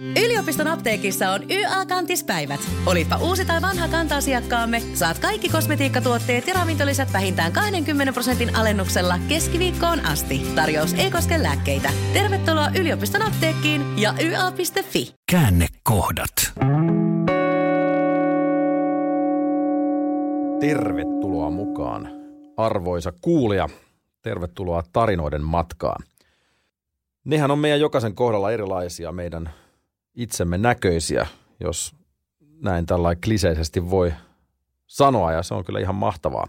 Yliopiston apteekissa on YA-kantispäivät. Olipa uusi tai vanha kanta-asiakkaamme, saat kaikki kosmetiikkatuotteet ja ravintolisät vähintään 20 prosentin alennuksella keskiviikkoon asti. Tarjous ei koske lääkkeitä. Tervetuloa yliopiston apteekkiin ja YA.fi. Käännekohdat. Tervetuloa mukaan, arvoisa kuulija. Tervetuloa tarinoiden matkaan. Nehän on meidän jokaisen kohdalla erilaisia meidän itsemme näköisiä, jos näin tällainen kliseisesti voi sanoa, ja se on kyllä ihan mahtavaa.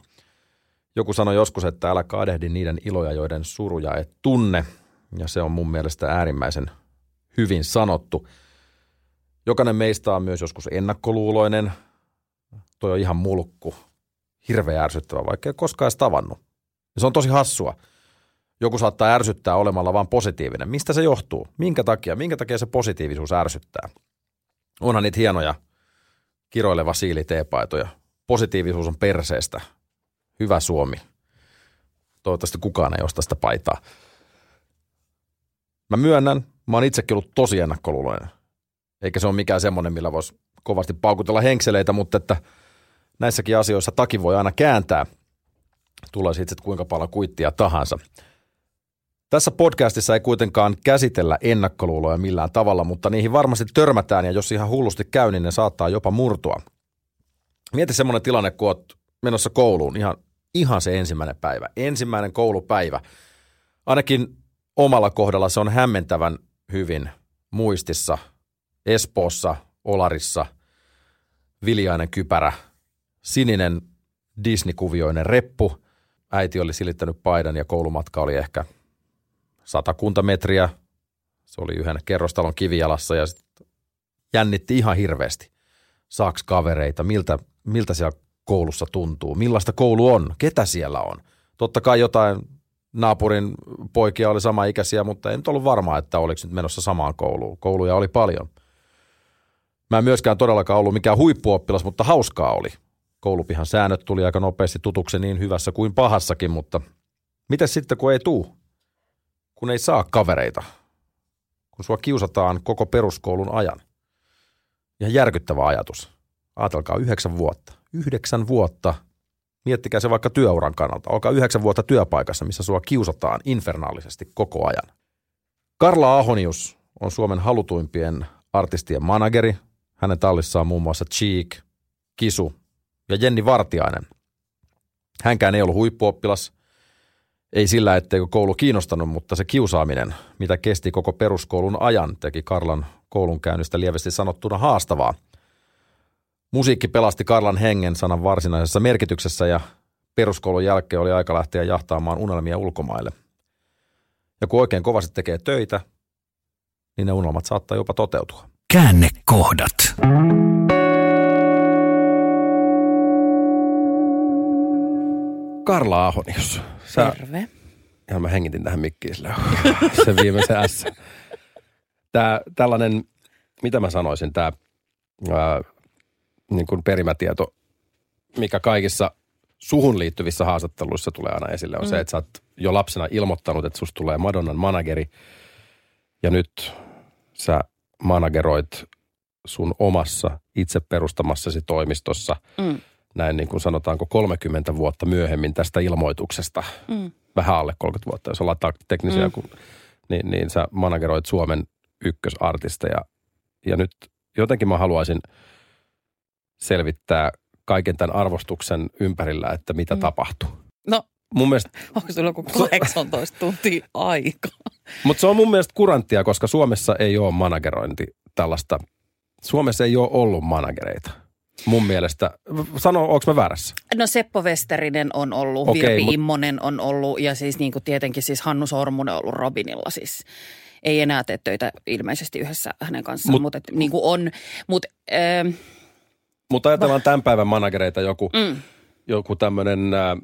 Joku sanoi joskus, että älä kadehdi niiden iloja, joiden suruja et tunne, ja se on mun mielestä äärimmäisen hyvin sanottu. Jokainen meistä on myös joskus ennakkoluuloinen. Toi on ihan mulkku. Hirveä ärsyttävä, vaikka ei koskaan edes tavannut. Ja se on tosi hassua. Joku saattaa ärsyttää olemalla vaan positiivinen. Mistä se johtuu? Minkä takia? Minkä takia se positiivisuus ärsyttää? Onhan niitä hienoja kiroileva siiliteepaitoja. Positiivisuus on perseestä. Hyvä Suomi. Toivottavasti kukaan ei osta sitä paitaa. Mä myönnän, mä oon itsekin ollut tosi ennakkoluuloinen. Eikä se ole mikään semmoinen, millä voisi kovasti paukutella henkseleitä, mutta että näissäkin asioissa taki voi aina kääntää. Tulee sitten kuinka paljon kuittia tahansa. Tässä podcastissa ei kuitenkaan käsitellä ennakkoluuloja millään tavalla, mutta niihin varmasti törmätään ja jos ihan hullusti käy, niin ne saattaa jopa murtua. Mieti semmoinen tilanne, kun oot menossa kouluun, ihan, ihan se ensimmäinen päivä, ensimmäinen koulupäivä. Ainakin omalla kohdalla se on hämmentävän hyvin muistissa, Espoossa, Olarissa, viljainen kypärä, sininen Disney-kuvioinen reppu. Äiti oli silittänyt paidan ja koulumatka oli ehkä – satakunta metriä. Se oli yhden kerrostalon kivijalassa ja jännitti ihan hirveästi. Saaks kavereita, miltä, miltä siellä koulussa tuntuu, millaista koulu on, ketä siellä on. Totta kai jotain naapurin poikia oli sama ikäisiä, mutta en ollut varma, että oliko nyt menossa samaan kouluun. Kouluja oli paljon. Mä en myöskään todellakaan ollut mikään huippuoppilas, mutta hauskaa oli. Koulupihan säännöt tuli aika nopeasti tutuksi niin hyvässä kuin pahassakin, mutta miten sitten kun ei tuu? Kun ei saa kavereita, kun sua kiusataan koko peruskoulun ajan. Ihan järkyttävä ajatus. Ajatelkaa yhdeksän vuotta. Yhdeksän vuotta. Miettikää se vaikka työuran kannalta. Olkaa yhdeksän vuotta työpaikassa, missä sua kiusataan infernaalisesti koko ajan. Karla Ahonius on Suomen halutuimpien artistien manageri. Hänen tallissaan on muun muassa Cheek, Kisu ja Jenni Vartiainen. Hänkään ei ollut huippuoppilas – ei sillä, etteikö koulu kiinnostanut, mutta se kiusaaminen, mitä kesti koko peruskoulun ajan, teki Karlan koulunkäynnistä lievästi sanottuna haastavaa. Musiikki pelasti Karlan hengen sanan varsinaisessa merkityksessä ja peruskoulun jälkeen oli aika lähteä jahtaamaan unelmia ulkomaille. Ja kun oikein kovasti tekee töitä, niin ne unelmat saattaa jopa toteutua. Käännekohdat. Karla Ahonius. Sä, Terve. Ihan mä hengitin tähän mikkiin sille. se viimeisen S. Tää, tällainen, mitä mä sanoisin, tämä niin kuin perimätieto, mikä kaikissa suhun liittyvissä haastatteluissa tulee aina esille, on mm. se, että sä oot jo lapsena ilmoittanut, että susta tulee Madonnan manageri. Ja nyt sä manageroit sun omassa itse perustamassasi toimistossa mm näin niin kuin sanotaanko 30 vuotta myöhemmin tästä ilmoituksesta, mm. vähän alle 30 vuotta, jos ollaan teknisiä, mm. kun, niin, niin sä manageroit Suomen ykkösartisteja. Ja nyt jotenkin mä haluaisin selvittää kaiken tämän arvostuksen ympärillä, että mitä mm. tapahtuu. No, mun mielestä... Onko sulla joku 18 tuntia aika? Mutta se on mun mielestä kuranttia, koska Suomessa ei ole managerointi tällaista. Suomessa ei ole ollut managereita mun mielestä. Sano, onko mä väärässä? No Seppo Westerinen on ollut, okay, Virpi mut... Immonen on ollut ja siis niin kuin tietenkin siis Hannu Sormunen on ollut Robinilla siis. Ei enää tee töitä ilmeisesti yhdessä hänen kanssaan, mut, mutta niin kuin on. Mut, äh, mutta ajatellaan tämän päivän managereita joku, mm. joku tämmöinen, äh,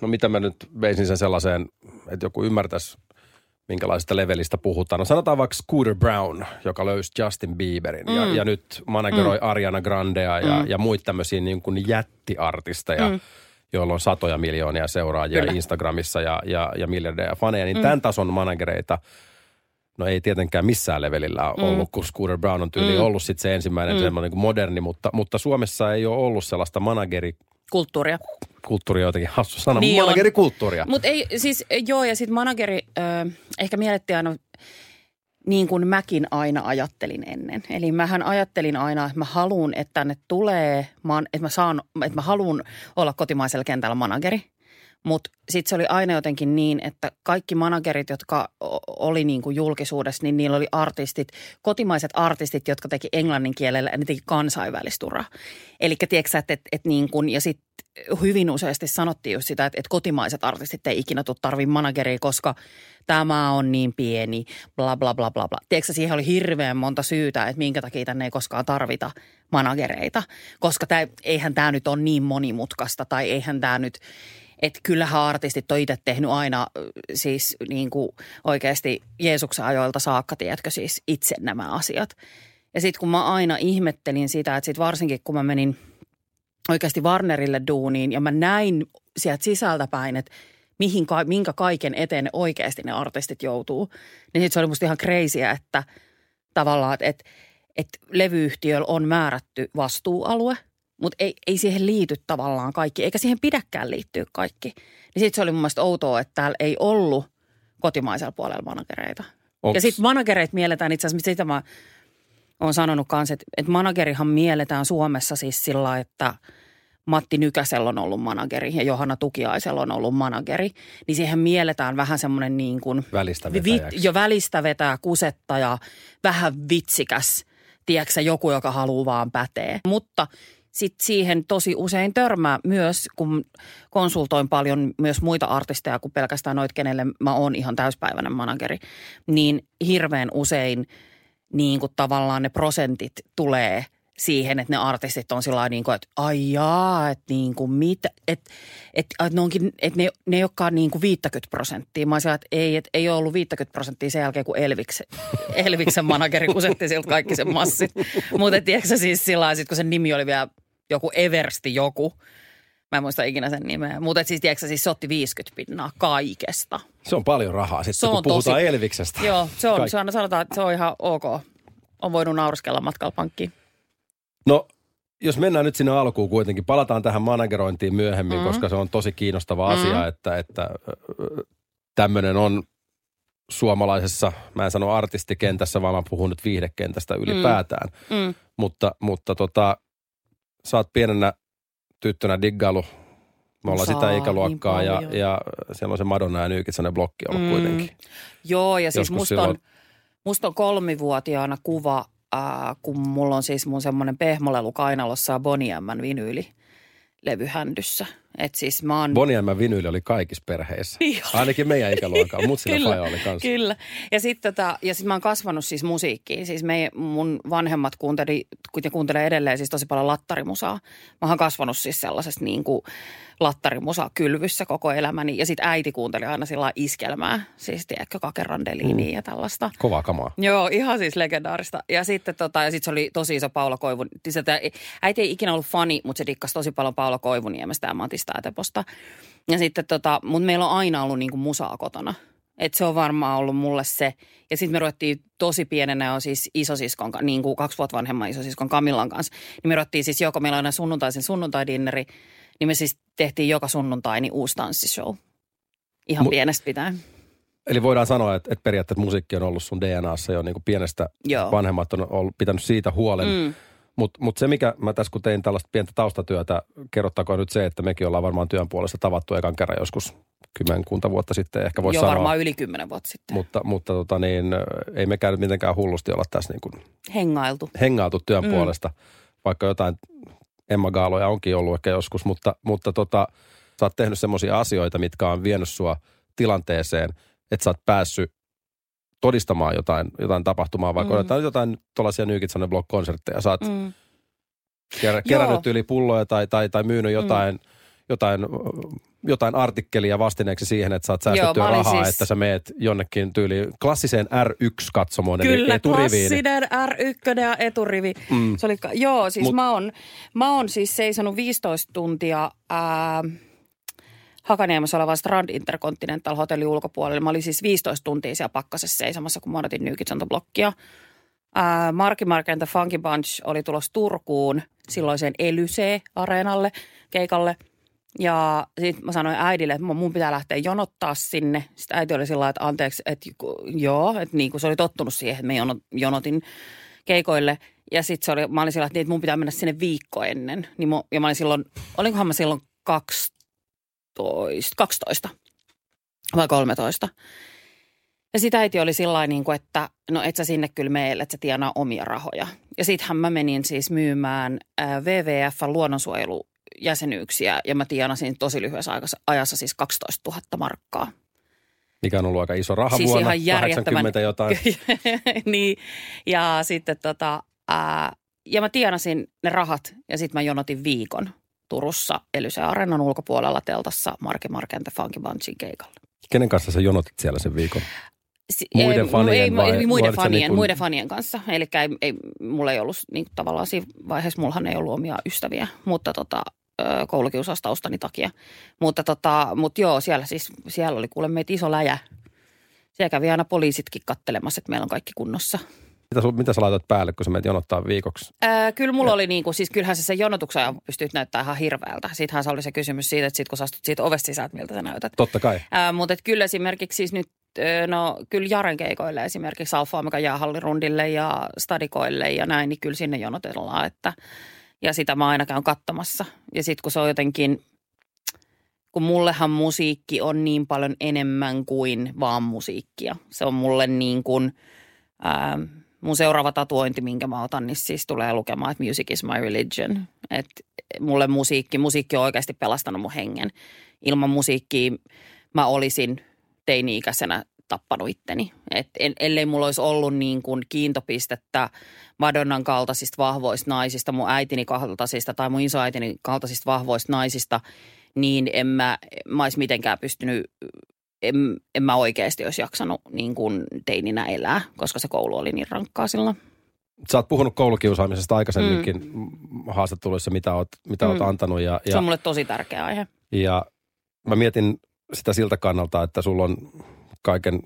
no mitä mä nyt veisin sen sellaiseen, että joku ymmärtäisi minkälaisesta levelistä puhutaan. No sanotaan vaikka Scooter Brown, joka löysi Justin Bieberin mm. ja, ja nyt manageroi mm. Ariana Grandea ja, mm. ja muita tämmöisiä niin kuin jättiartisteja, mm. joilla on satoja miljoonia seuraajia Kyllä. Instagramissa ja, ja, ja miljardeja faneja. Niin mm. tämän tason managereita no ei tietenkään missään levelillä ole Mm. ollut, kun Scooter Brown on tyyli Mm. ollut sit se ensimmäinen Mm. semmoinen niin moderni, mutta, mutta Suomessa ei ole ollut sellaista managerikulttuuria Kulttuuria. jotenkin hassu sana, Niin managerikulttuuria. Mutta ei, siis joo, ja sitten manageri, ö, ehkä miellettiin aina niin kuin mäkin aina ajattelin ennen. Eli mähän ajattelin aina, että mä haluan, että tänne tulee, että mä saan, että mä haluan olla kotimaisella kentällä manageri. Mutta sitten se oli aina jotenkin niin, että kaikki managerit, jotka oli niin kuin julkisuudessa, niin niillä oli artistit, kotimaiset artistit, jotka teki englannin kielellä ja ne teki kansainvälisturaa. Eli tiedätkö että, että, että niin kuin, ja sitten hyvin useasti sanottiin just sitä, että, että kotimaiset artistit ei ikinä tule tarvii manageria, koska tämä on niin pieni, bla bla bla bla bla. Tiedätkö siihen oli hirveän monta syytä, että minkä takia tänne ei koskaan tarvita managereita, koska tää, eihän tämä nyt ole niin monimutkaista tai eihän tämä nyt, että kyllähän artistit on itse tehnyt aina siis niin kuin oikeasti Jeesuksen ajoilta saakka, tiedätkö siis itse nämä asiat. Ja sitten kun mä aina ihmettelin sitä, että sitten varsinkin kun mä menin oikeasti Warnerille duuniin ja mä näin sieltä sisältä päin, että mihin, minkä kaiken eteen oikeasti ne artistit joutuu, niin sitten se oli musta ihan kreisiä, että tavallaan, että, että levyyhtiöllä on määrätty vastuualue, mutta ei, ei siihen liity tavallaan kaikki, eikä siihen pidäkään liittyä kaikki. Niin sitten se oli mun mielestä outoa, että täällä ei ollut kotimaisella puolella managereita. Onks- Ja sitten managereit mielletään itse asiassa, sitä mä oon sanonut kanssa, että, että managerihan mielletään Suomessa siis sillä että Matti Nykäsellä on ollut manageri ja Johanna Tukiaisella on ollut manageri. Niin siihen mielletään vähän semmoinen niin kuin Välistä vi- jo välistä vetää kusettaja, vähän vitsikäs, tiedätkö joku, joka haluaa vaan pätee. Mutta sitten siihen tosi usein törmää myös, kun konsultoin paljon myös muita artisteja kuin pelkästään noita, kenelle mä oon ihan täyspäiväinen manageri, niin hirveän usein niin kuin tavallaan ne prosentit tulee siihen, että ne artistit on sillä niin kuin, että ai jaa, että niin kuin mitä, että, että, että ne, onkin, että ne, ne ei olekaan niin kuin 50 prosenttia. Mä olisin, että ei, että ei ole ollut 50 prosenttia sen jälkeen, kun Elviksen, Elviksen manageri kusetti siltä kaikki sen massit. Mutta tiedätkö siis sillä sit kun sen nimi oli vielä joku Eversti joku, mä en muista ikinä sen nimeä, mutta siis tiedätkö siis se otti 50 pinnaa kaikesta. Se on paljon rahaa sitten, Se kun on puhutaan tosi- Elviksestä. Joo, se on, Kaik- se on, sanotaan, että se on ihan ok. On voinut naureskella matkalla pankkiin. No, jos mennään nyt sinne alkuun kuitenkin, palataan tähän managerointiin myöhemmin, Mm. koska se on tosi kiinnostava Mm. asia, että, että tämmöinen on suomalaisessa, mä en sano artistikentässä, vaan mä puhun nyt viihdekentästä ylipäätään. Mm. Mutta, mutta tota, sä oot pienenä tyttönä diggailu. Me ollaan Saa sitä ikäluokkaa niin ja, paljon. ja siellä on se Madonna ja Nykitsänen blokki ollut Mm. kuitenkin. Joo, ja siis musta silloin- on, musta on kolmivuotiaana kuva, ää, kun mulla on siis mun semmoinen pehmolelu kainalossa ja Bonnie M. vinyyli levyhändyssä. Et siis mä oon... Bonnie M. vinyyli oli kaikissa perheissä. Joo. Ainakin meidän ikäluokalla, mutta sillä Kyllä, Faja oli kanssa. Kyllä. Ja sitten tota, ja sit mä oon kasvanut siis musiikkiin. Siis me, mun vanhemmat kuunteli, ja kuuntelee edelleen siis tosi paljon lattarimusaa. Mä oon kasvanut siis sellaisessa niin kuin lattarimusa kylvyssä koko elämäni. Ja sitten äiti kuunteli aina sillä iskelmää. Siis tiedätkö, kakerandeliiniä mm. ja tällaista. Kovaa kamaa. Joo, ihan siis legendaarista. Ja sitten tota, ja sit se oli tosi iso Paula Koivun. Sitä, äiti ei ikinä ollut fani, mutta se dikkasi tosi paljon Paula Koivuniemestä ja Matista ja Teposta. Ja sitten tota, mutta meillä on aina ollut niinku musaa kotona. Et se on varmaan ollut mulle se. Ja sitten me ruvettiin tosi pienenä jo siis isosiskon, niin kuin kaksi vuotta vanhemman isosiskon Kamillan kanssa. Niin me ruvettiin siis joko meillä on aina sunnuntaisen sunnuntai-dinneri, niin me siis tehtiin joka sunnuntai niin uusi tanssishow. Ihan Mu- pienestä pitäen. Eli voidaan sanoa, että, että periaatteessa musiikki on ollut sun DNAssa jo niin kuin pienestä. Joo. Vanhemmat on ollut, pitänyt siitä huolen. Mm. Mutta mut se, mikä mä tässä kun tein tällaista pientä taustatyötä, kerrottakoon nyt se, että mekin ollaan varmaan työn puolesta tavattu ekan kerran joskus kymmenkunta vuotta sitten, ehkä voisi Joo, sanoa. varmaan yli kymmenen vuotta sitten. Mutta, mutta tota niin, ei mekään nyt mitenkään hullusti olla tässä niin kuin Hengailtu. hengailtu työn mm. puolesta, vaikka jotain Emma Gaaloja onkin ollut ehkä joskus, mutta, mutta tota, sä oot tehnyt semmoisia asioita, mitkä on vienyt sua tilanteeseen, että sä oot päässyt todistamaan jotain, jotain tapahtumaa, vaikka Mm. mm. jotain, tuollaisia New Kids on Block-konsertteja. Sä oot mm. Mm. kerännyt Joo. yli pulloja tai, tai, tai myynyt jotain, mm. jotain, jotain artikkelia vastineeksi siihen, että saat Joo, säästettyä olin rahaa, siis- että sä meet jonnekin tyyliin klassiseen R1-katsomoon, eli Kyllä, eturiviin. klassinen R1 ja eturivi. Mm. Se oli, joo, siis Mut- mä oon, mä oon siis seisonut 15 tuntia ää, Hakaniemessä oleva Strand Intercontinental hotelli ulkopuolella. Mä olin siis 15 tuntia siellä pakkasessa seisomassa, kun mä odotin New Kids blokkia. Ää, Marky Mark and the Funky Bunch oli tulossa Turkuun silloiseen Elyse-areenalle keikalle. Ja sitten mä sanoin äidille, että mun pitää lähteä jonottaa sinne. Sitten äiti oli sillä että anteeksi, että joo, että niin kuin se oli tottunut siihen, että mä jonotin keikoille. Ja sitten se oli, mä olin sillä että, niin, että mun pitää mennä sinne viikko ennen. Niin mä, ja mä olin silloin, olinkohan mä silloin 12, 12 vai 13. Ja sitä äiti oli sillä niin kuin, että no et sä sinne kyllä meille, että sä tienaa omia rahoja. Ja sittenhän mä menin siis myymään WWF luonnonsuojelujäsenyyksiä ja mä tienasin tosi lyhyessä ajassa siis 12 000 markkaa. Mikä on ollut aika iso raha siis vuonna, ihan 80 jotain. niin, ja sitten tota, ää, ja mä tienasin ne rahat ja sitten mä jonotin viikon Turussa Elyse Arenan ulkopuolella teltassa Marke Markente Funky Bunchin keikalla. Kenen kanssa sä jonotit siellä sen viikon? Muiden fanien ei, vai? Ei, muiden, fanien, niin kuin... muiden fanien kanssa. Eli ei, ei, mulla ei ollut niin kuin tavallaan siinä vaiheessa, mullahan ei ollut omia ystäviä, mutta tota, koulukiusaustaustani takia. Mutta tota, mut joo, siellä siis, siellä oli kuule meitä iso läjä. Siellä kävi aina poliisitkin kattelemassa, että meillä on kaikki kunnossa. Mitä, mitä sä laitat päälle, kun sä menet jonottaa viikoksi? Ää, kyllä mulla ja. oli niin kuin, siis kyllähän se se jonotuksen ajan pystyt näyttää ihan hirveältä. Siitähän se oli se kysymys siitä, että sit kun sä astut siitä ovesta sisältä, miltä sä näytät. Totta kai. Ää, mutta kyllä esimerkiksi siis nyt no kyllä Jaren keikoille esimerkiksi Alfa Omega jäähallirundille ja stadikoille ja näin, niin kyllä sinne jonotellaan, että ja sitä mä aina käyn katsomassa. Ja sitten kun se on jotenkin, kun mullehan musiikki on niin paljon enemmän kuin vaan musiikkia. Se on mulle niin kuin, ää, mun seuraava tatuointi, minkä mä otan, niin siis tulee lukemaan, että music is my religion. Että mulle musiikki, musiikki on oikeasti pelastanut mun hengen. Ilman musiikkia mä olisin teini-ikäisenä tappanut itteni. Et ellei mulla olisi ollut niin kuin kiintopistettä Madonnan kaltaisista vahvoista naisista, mun äitini kaltaisista tai mun isoäitini kaltaisista vahvoista naisista, niin en mä, mä olisi mitenkään pystynyt, en, en mä oikeasti olisi jaksanut niin kuin teininä elää, koska se koulu oli niin rankkaa silloin. Sä oot puhunut koulukiusaamisesta aikaisemminkin mm. haastatteluissa, mitä oot, mitä mm. oot antanut. Ja, ja, se on mulle tosi tärkeä aihe. Ja mä mietin sitä siltä kannalta, että sulla on kaiken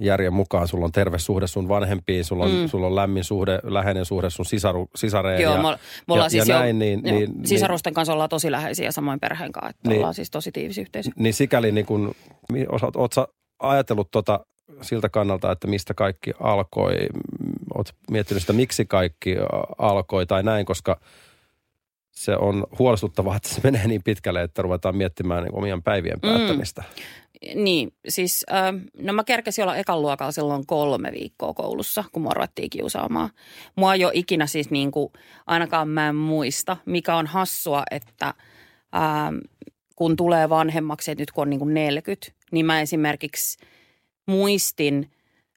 järjen mukaan. Sulla on terve suhde sun vanhempiin, sulla on, mm. sulla on lämmin suhde, läheinen suhde sun sisaru, sisareen Joo, ja, me, me ja, siis ja näin. Niin, jo, niin, niin, sisarusten niin, kanssa ollaan tosi läheisiä samoin perheen kanssa, että niin, ollaan siis tosi tiivis yhteisö. Niin sikäli niin kun, osaat, oot sä ajatellut tota siltä kannalta, että mistä kaikki alkoi, oot miettinyt sitä, miksi kaikki alkoi tai näin, koska se on huolestuttavaa, että se menee niin pitkälle, että ruvetaan miettimään niin omien päivien mm. päättämistä. Mm. Niin, siis äh, no mä kerkesin olla ekan luokalla silloin kolme viikkoa koulussa, kun mua ruvettiin kiusaamaan. Mua jo ikinä siis niin kuin, ainakaan mä en muista, mikä on hassua, että äh, kun tulee vanhemmaksi, että nyt kun on niin kuin 40, niin mä esimerkiksi muistin –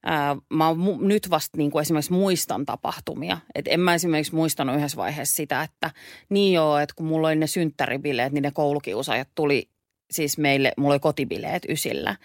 Ää, mä mu- nyt vasta niin kuin esimerkiksi muistan tapahtumia. Et en mä esimerkiksi muistanut yhdessä vaiheessa sitä, että niin joo, että kun mulla oli ne synttäribileet, niin ne koulukiusaajat tuli siis meille, mulla oli kotibileet ysillä.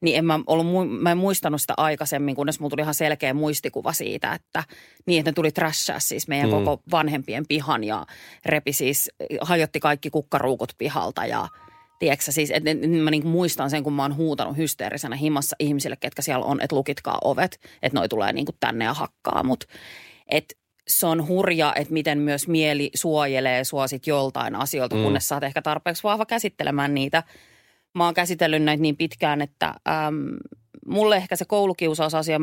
Niin en mä, ollut, mä en muistanut sitä aikaisemmin, kunnes mulla tuli ihan selkeä muistikuva siitä, että niin, että ne tuli trashaa siis meidän mm. koko vanhempien pihan ja repi siis, hajotti kaikki kukkaruukut pihalta ja – Tiedätkö siis, että mä niin muistan sen, kun mä oon huutanut hysteerisenä himassa ihmisille, ketkä siellä on, että lukitkaa ovet, että noi tulee niin kuin tänne ja hakkaa mut. Että se on hurja, että miten myös mieli suojelee sua sit joltain asioilta, mm. kunnes sä oot ehkä tarpeeksi vahva käsittelemään niitä. Mä oon käsitellyt näitä niin pitkään, että äm, mulle ehkä se koulukiusausasia,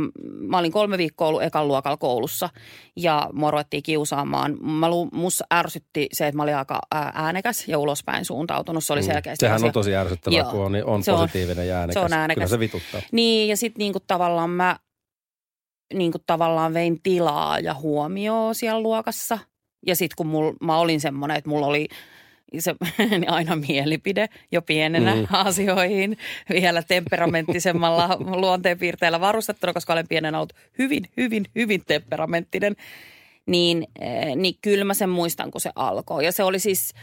mä olin kolme viikkoa ollut ekan luokalla koulussa ja mua ruvettiin kiusaamaan. Mä lu, musta ärsytti se, että mä olin aika äänekäs ja ulospäin suuntautunut. Se oli mm. selkeästi Sehän asia. on tosi ärsyttävää, kun on, on positiivinen ja äänekäs. Se on äänekäs. Kyllä se vituttaa. Niin ja sitten niinku tavallaan mä niinku tavallaan vein tilaa ja huomioon siellä luokassa. Ja sitten kun mul, mä olin semmoinen, että mulla oli – se aina mielipide jo pienenä mm. asioihin vielä temperamenttisemmalla luonteenpiirteellä varustettuna, koska olen pienenä ollut hyvin, hyvin, hyvin temperamenttinen. Niin, eh, niin kyllä mä sen muistan, kun se alkoi. Ja se oli siis,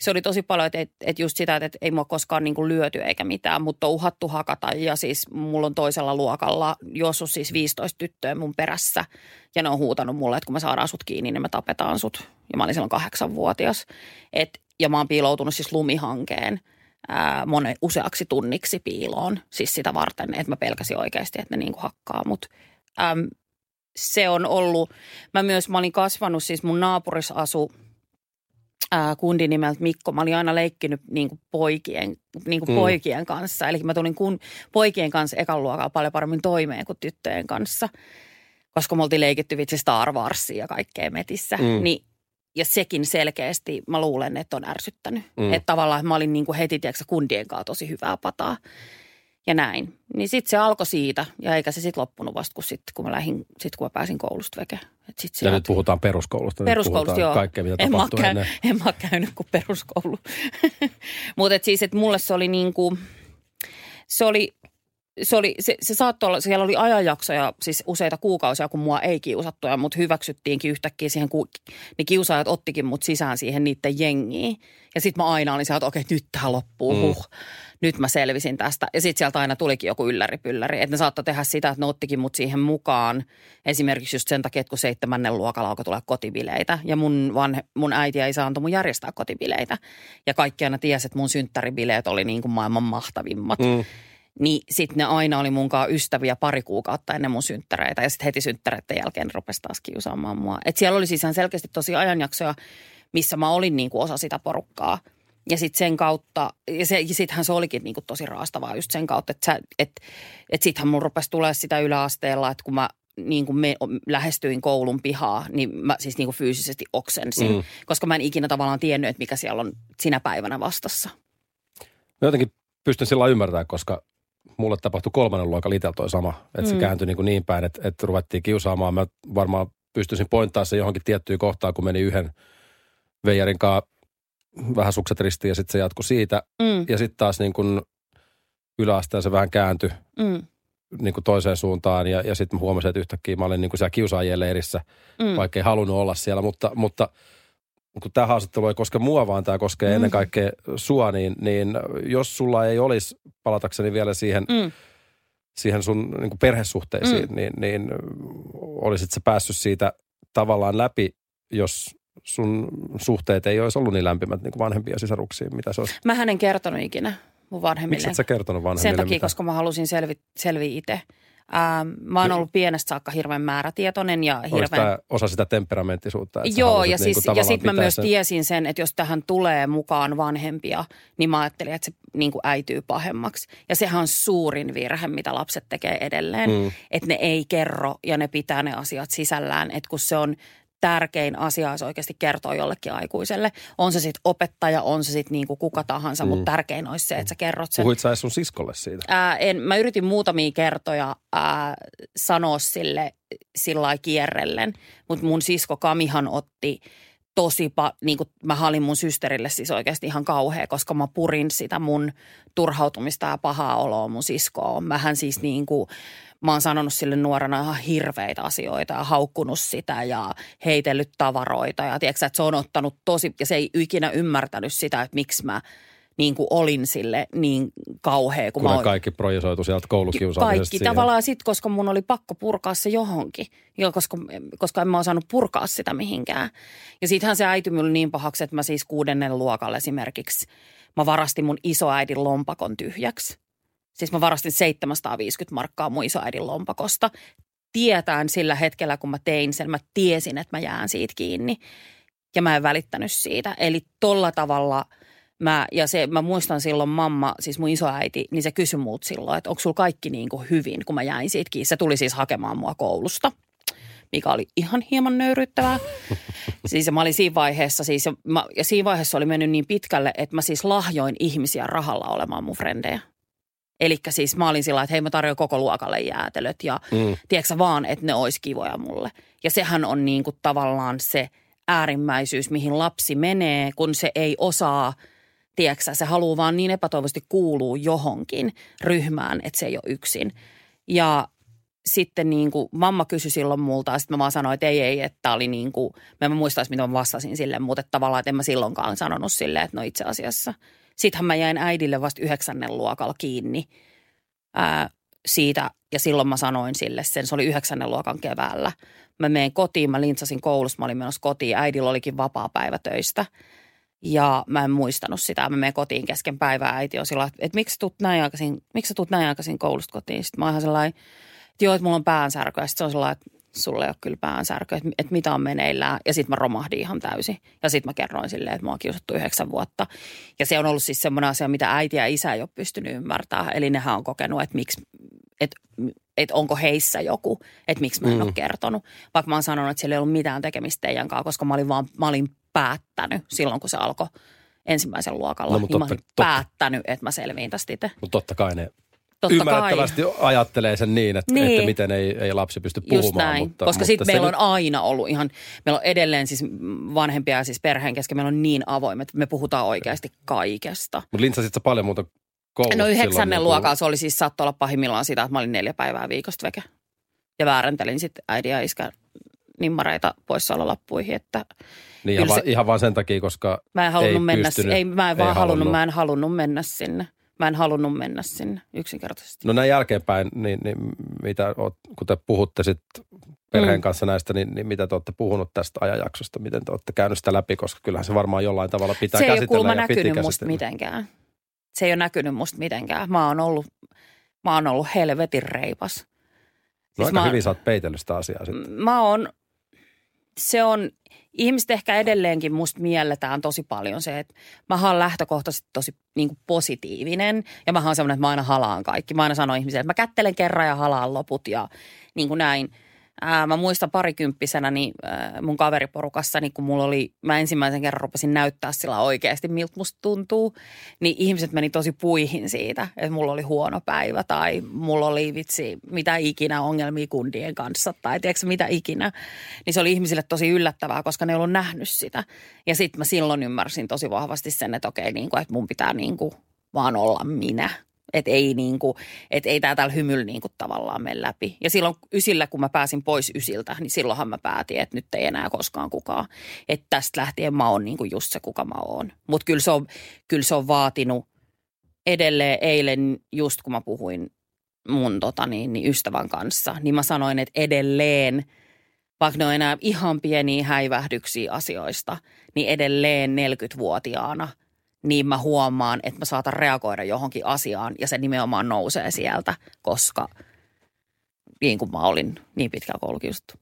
se oli tosi paljon, että, että just sitä, että ei mua koskaan niin kuin lyöty eikä mitään, mutta on uhattu hakata. Ja siis mulla on toisella luokalla juossut siis 15 tyttöä mun perässä. Ja ne on huutanut mulle, että kun me saadaan sut kiinni, niin me tapetaan sut. Ja mä olin silloin kahdeksanvuotias. Et ja mä oon piiloutunut siis lumihankeen ää, monen, useaksi tunniksi piiloon. Siis sitä varten, että mä pelkäsin oikeasti, että ne niin kuin hakkaa mut. Äm, se on ollut, mä myös, mä olin kasvanut, siis mun naapurissa asu ää, kundi nimeltä Mikko. Mä olin aina leikkinyt niin kuin poikien, niin kuin mm. poikien kanssa. Eli mä tulin kun, poikien kanssa ekan luokalla paljon paremmin toimeen kuin tyttöjen kanssa. Koska me oltiin leikitty vitsi Star Warsia ja kaikkea metissä. Mm. Niin ja sekin selkeästi, mä luulen, että on ärsyttänyt. Mm. Että tavallaan mä olin niin kuin heti, tiedätkö, kundien kanssa tosi hyvää pataa ja näin. Niin sitten se alkoi siitä ja eikä se sitten loppunut vasta, kun, sit, kun mä lähdin, sit kun mä pääsin koulusta veke. Et sit ja nyt puhutaan peruskoulusta. Peruskoulusta, joo. Kaikkea, mitä en mä ennen. En mä käynyt kuin peruskoulu. Mutta siis, että mulle se oli niin kuin, se oli se, oli, se, se saattoi olla, siellä oli ajanjaksoja, siis useita kuukausia, kun mua ei kiusattu ja mut hyväksyttiinkin yhtäkkiä siihen, kun ne kiusaajat ottikin mut sisään siihen niiden jengiin. Ja sitten mä aina olin sieltä, että okei, nyt tämä loppuu, mm. huh. Nyt mä selvisin tästä. Ja sitten sieltä aina tulikin joku ylläripylläri. Että ne saattoi tehdä sitä, että ne ottikin mut siihen mukaan. Esimerkiksi just sen takia, että kun seitsemännen luokalla alkoi tulla kotibileitä. Ja mun, vanhe, mun äiti ei saanut mun järjestää kotibileitä. Ja kaikki aina tiesi, että mun synttäribileet oli niin kuin maailman mahtavimmat. Mm niin sitten ne aina oli munkaan ystäviä pari kuukautta ennen mun synttäreitä. Ja sitten heti synttäreiden jälkeen rupesi taas kiusaamaan mua. Et siellä oli siis ihan selkeästi tosi ajanjaksoja, missä mä olin niin kuin osa sitä porukkaa. Ja sitten sen kautta, ja, se, ja sittenhän se olikin niin kuin tosi raastavaa just sen kautta, että et, et sittenhän mun rupesi tulee sitä yläasteella, että kun mä niin kuin me, lähestyin koulun pihaa, niin mä siis niin kuin fyysisesti oksensin, mm. koska mä en ikinä tavallaan tiennyt, että mikä siellä on sinä päivänä vastassa. Mä jotenkin pystyn sillä ymmärtämään, koska mulle tapahtui kolmannen luokan litellä toi sama. Että mm. se kääntyi niin, kuin niin päin, että, että ruvettiin kiusaamaan. Mä varmaan pystyisin pointtaamaan se johonkin tiettyyn kohtaan, kun meni yhden veijarin kanssa vähän sukset ristiin ja sitten se jatkui siitä. Mm. Ja sitten taas niin kuin yläasteen se vähän kääntyi mm. niin kuin toiseen suuntaan. Ja, ja sitten mä huomasin, että yhtäkkiä mä olin niin kuin siellä kiusaajien leirissä, mm. vaikka ei halunnut olla siellä. Mutta, mutta kun tämä haastattelu ei koske mua, vaan tämä koskee mm. ennen kaikkea sua, niin, niin jos sulla ei olisi, palatakseni vielä siihen, mm. siihen sun niin kuin perhesuhteisiin, mm. niin, niin olisit se päässyt siitä tavallaan läpi, jos sun suhteet ei olisi ollut niin lämpimät niin kuin vanhempia sisaruksiin, mitä se olisi? Mä en kertonut ikinä mun vanhemmille. Miksi et sä kertonut vanhemmille? Sen takia, mitä? koska mä halusin selvi, selviä itse. Ähm, mä oon ollut pienestä saakka hirveän määrätietoinen ja hirveän... tämä osa sitä temperamenttisuutta? Että Joo, ja, siis, niin ja sitten mä myös sen... tiesin sen, että jos tähän tulee mukaan vanhempia, niin mä ajattelin, että se niin kuin äityy pahemmaksi. Ja sehän on suurin virhe, mitä lapset tekee edelleen. Mm. Että ne ei kerro ja ne pitää ne asiat sisällään. Että kun se on tärkein asia olisi oikeasti kertoa jollekin aikuiselle. On se sitten opettaja, on se sitten niinku kuka tahansa, mm. mutta tärkein olisi se, että sä kerrot sen. Puhuit sä sun siskolle siitä? Ää, en, mä yritin muutamia kertoja ää, sanoa sille sillä kierrellen, mutta mun sisko Kamihan otti tosi, pa- niin kuin mä halin mun systerille siis oikeasti ihan kauhea, koska mä purin sitä mun turhautumista ja pahaa oloa mun siskoon. Mähän siis niin kuin, mä oon sanonut sille nuorena ihan hirveitä asioita ja haukkunut sitä ja heitellyt tavaroita. Ja tiedätkö, että se on ottanut tosi, ja se ei ikinä ymmärtänyt sitä, että miksi mä niin kuin olin sille niin kauhea. Kun, kun mä kaikki projisoitu sieltä koulukiusaamisesta Kaikki siihen. tavallaan sitten, koska mun oli pakko purkaa se johonkin, ja koska, koska en mä osannut purkaa sitä mihinkään. Ja siitähän se äiti oli niin pahaksi, että mä siis kuudennen luokalla esimerkiksi, mä varastin mun isoäidin lompakon tyhjäksi. Siis mä varastin 750 markkaa mun isoäidin lompakosta. Tietään sillä hetkellä, kun mä tein sen, mä tiesin, että mä jään siitä kiinni. Ja mä en välittänyt siitä. Eli tolla tavalla mä, ja se, mä muistan silloin mamma, siis mun isoäiti, niin se kysyi muut silloin, että onko sulla kaikki niin kuin hyvin, kun mä jäin siitä kiinni. Se tuli siis hakemaan mua koulusta mikä oli ihan hieman nöyryttävää. Siis mä olin siinä vaiheessa, siis, mä, ja siinä vaiheessa oli mennyt niin pitkälle, että mä siis lahjoin ihmisiä rahalla olemaan mun frendejä. Eli siis mä olin sillä että hei mä tarjoan koko luokalle jäätelöt ja mm. tiedätkö vaan, että ne olisi kivoja mulle. Ja sehän on niin kuin tavallaan se äärimmäisyys, mihin lapsi menee, kun se ei osaa, tiedätkö se haluaa vaan niin epätoivoisesti kuuluu johonkin ryhmään, että se ei ole yksin. Ja sitten niin kuin mamma kysyi silloin multa ja sitten mä vaan sanoin, että ei, ei, että oli niin kuin, mä en muista mitä mä vastasin sille, mutta että tavallaan, että en mä silloinkaan sanonut silleen, että no itse asiassa – Sittenhän mä jäin äidille vasta yhdeksännen luokalla kiinni ää, siitä ja silloin mä sanoin sille sen, se oli yhdeksännen luokan keväällä. Mä menen kotiin, mä lintsasin koulussa, mä olin menossa kotiin, äidillä olikin vapaa päivä töistä. Ja mä en muistanut sitä. Mä menen kotiin kesken päivää. Äiti on sillä että miksi tuut näin aikaisin, miksi sä tuut näin aikaisin koulusta kotiin? Sitten mä oon ihan sellainen, että joo, että mulla on päänsärky. Ja sitten se on sellainen, että sulle ei ole kyllä päänsärky, että, että mitä on meneillään. Ja sitten mä romahdin ihan täysin. Ja sitten mä kerroin silleen, että mä oon kiusattu yhdeksän vuotta. Ja se on ollut siis semmoinen asia, mitä äiti ja isä ei ole pystynyt ymmärtämään. Eli nehän on kokenut, että miksi, että että onko heissä joku, että miksi mä en mm. ole kertonut. Vaikka mä oon sanonut, että siellä ei ollut mitään tekemistä teidän kanssa, koska mä olin vaan, mä olin päättänyt silloin, kun se alkoi ensimmäisen luokalla. No, niin totta, mä olin totta. päättänyt, että mä selviin tästä itse. Mutta totta kai ne Totta ymmärrettävästi kai. ajattelee sen niin että, niin, että miten ei, ei lapsi pysty puhumaan. Just näin, mutta, koska sitten meillä nyt... on aina ollut ihan, meillä on edelleen siis vanhempia siis perheen kesken, meillä on niin avoimet, me puhutaan oikeasti kaikesta. Mutta lintsasit sä paljon muuta koulussa? No yhdeksännen niin luokalla se oli siis saattoi olla pahimmillaan sitä, että mä olin neljä päivää viikosta veke. Ja väärentelin sitten äidin ja iskän nimmareita poissaololappuihin, että niin ihan, se, va, ihan vaan sen takia, koska mä en halunnut ei mennä, pystynyt, ei, mä en vaan halunnut, halunnut, mä en halunnut mennä sinne. Mä en halunnut mennä sinne yksinkertaisesti. No näin jälkeenpäin, niin, niin mitä oot, kun te puhutte sitten perheen mm. kanssa näistä, niin, niin mitä te olette puhunut tästä ajanjaksosta? Miten te olette käynyt sitä läpi, koska kyllähän se varmaan jollain tavalla pitää se käsitellä. Se ei ole näkynyt musta mitenkään. Se ei ole näkynyt musta mitenkään. Mä oon ollut, mä oon ollut helvetin reipas. No siis aika mä, hyvin sä oot peitellyt sitä asiaa sitten. Mä oon, se on ihmiset ehkä edelleenkin musta mielletään tosi paljon se, että mä oon lähtökohtaisesti tosi niin kuin positiivinen ja mä oon semmoinen, että mä aina halaan kaikki. Mä aina sanon ihmisille, että mä kättelen kerran ja halaan loput ja niin kuin näin. Ää, mä muistan parikymppisenä niin, ää, mun kaveriporukassa, niin kun mulla oli, mä ensimmäisen kerran rupesin näyttää sillä oikeasti, miltä musta tuntuu, niin ihmiset meni tosi puihin siitä, että mulla oli huono päivä tai mulla oli vitsi mitä ikinä ongelmia kundien kanssa tai tiedätkö mitä ikinä. Niin se oli ihmisille tosi yllättävää, koska ne ei ollut nähnyt sitä. Ja sitten mä silloin ymmärsin tosi vahvasti sen, että okei, niin kuin, että mun pitää niin kuin vaan olla minä – että ei, niinku, et ei tämä täällä hymyllä niinku tavallaan mene läpi. Ja silloin ysillä, kun mä pääsin pois ysiltä, niin silloinhan mä päätin, että nyt ei enää koskaan kukaan. Että tästä lähtien mä oon niinku just se, kuka mä oon. Mutta kyllä, se on, kyllä se on vaatinut edelleen eilen, just kun mä puhuin mun tota, niin, niin ystävän kanssa, niin mä sanoin, että edelleen, vaikka ne on enää ihan pieniä häivähdyksiä asioista, niin edelleen 40-vuotiaana – niin mä huomaan, että mä saatan reagoida johonkin asiaan ja se nimenomaan nousee sieltä, koska niin kuin mä olin niin pitkään koulukiusattu.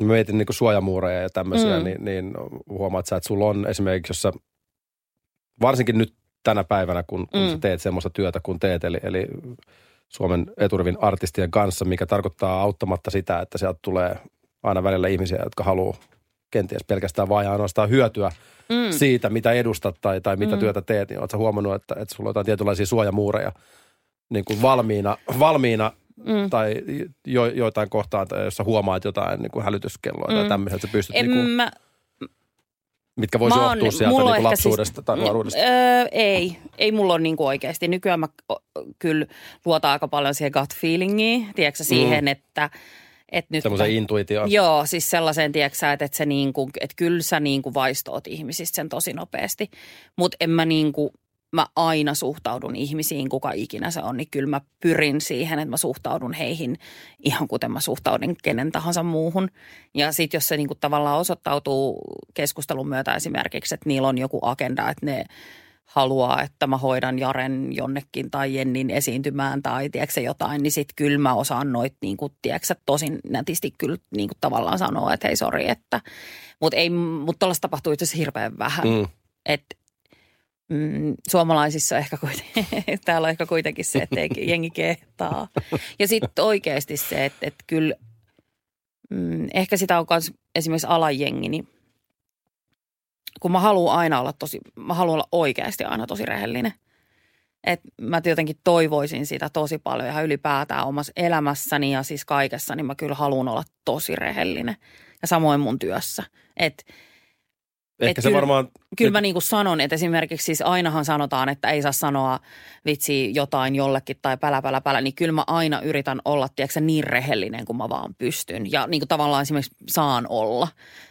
Mä mietin niin suojamuureja ja tämmöisiä, mm. niin, niin huomaat sä, että sulla on esimerkiksi, jos sä, varsinkin nyt tänä päivänä, kun, kun mm. sä teet semmoista työtä kun teet, eli, eli Suomen eturivin artistien kanssa, mikä tarkoittaa auttamatta sitä, että sieltä tulee aina välillä ihmisiä, jotka haluaa kenties pelkästään vain ainoastaan hyötyä mm. siitä, mitä edustat tai, tai mitä mm. työtä teet, niin oletko huomannut, että, että sulla on jotain tietynlaisia suojamuureja niin kuin valmiina, valmiina mm. tai jo, joitain kohtaan, tai jos sä huomaat jotain niin kuin hälytyskelloa mm. tai tämmöisiä, että sä pystyt en niin kuin, mä, mitkä voisi on, johtua sieltä niin kuin lapsuudesta siis, tai nuoruudesta? Öö, ei, ei mulla ole niin kuin oikeasti. Nykyään mä kyllä luotan aika paljon siihen gut feelingiin, tiedätkö siihen, mm. että – et nyt, Semmoisen intuitioon. Joo, siis sellaiseen, tiedätkö että, se niinku, että kyllä sä niinku vaistoot ihmisistä sen tosi nopeasti. Mutta en mä niinku, mä aina suhtaudun ihmisiin, kuka ikinä se on, niin kyllä mä pyrin siihen, että mä suhtaudun heihin ihan kuten mä suhtaudun kenen tahansa muuhun. Ja sitten jos se niinku tavallaan osoittautuu keskustelun myötä esimerkiksi, että niillä on joku agenda, että ne haluaa, että mä hoidan Jaren jonnekin tai Jennin esiintymään tai tiedätkö jotain, niin sitten kyllä mä osaan noit niin kuin, tiedätkö, tosin nätisti kyllä niin kuin tavallaan sanoa, että hei sori, että mutta ei, mutta tuollaista tapahtuu itse asiassa hirveän vähän. Mm. Että mm, suomalaisissa ehkä kuitenkin, täällä on ehkä kuitenkin se, että jengi kehtaa. Ja sitten oikeasti se, että, että kyllä mm, ehkä sitä on myös esimerkiksi alajengi, niin kun mä haluan aina olla tosi, mä haluan olla oikeasti aina tosi rehellinen. Et mä jotenkin toivoisin sitä tosi paljon ja ylipäätään omassa elämässäni ja siis kaikessa, niin mä kyllä haluan olla tosi rehellinen. Ja samoin mun työssä. Että Ehkä et se kyllä, varmaan... Kyllä mä niin kuin sanon, että esimerkiksi siis ainahan sanotaan, että ei saa sanoa vitsi jotain jollekin tai pälä, pälä, pälä, niin kyllä mä aina yritän olla, tiedätkö, niin rehellinen kuin mä vaan pystyn. Ja niin kuin tavallaan esimerkiksi saan olla.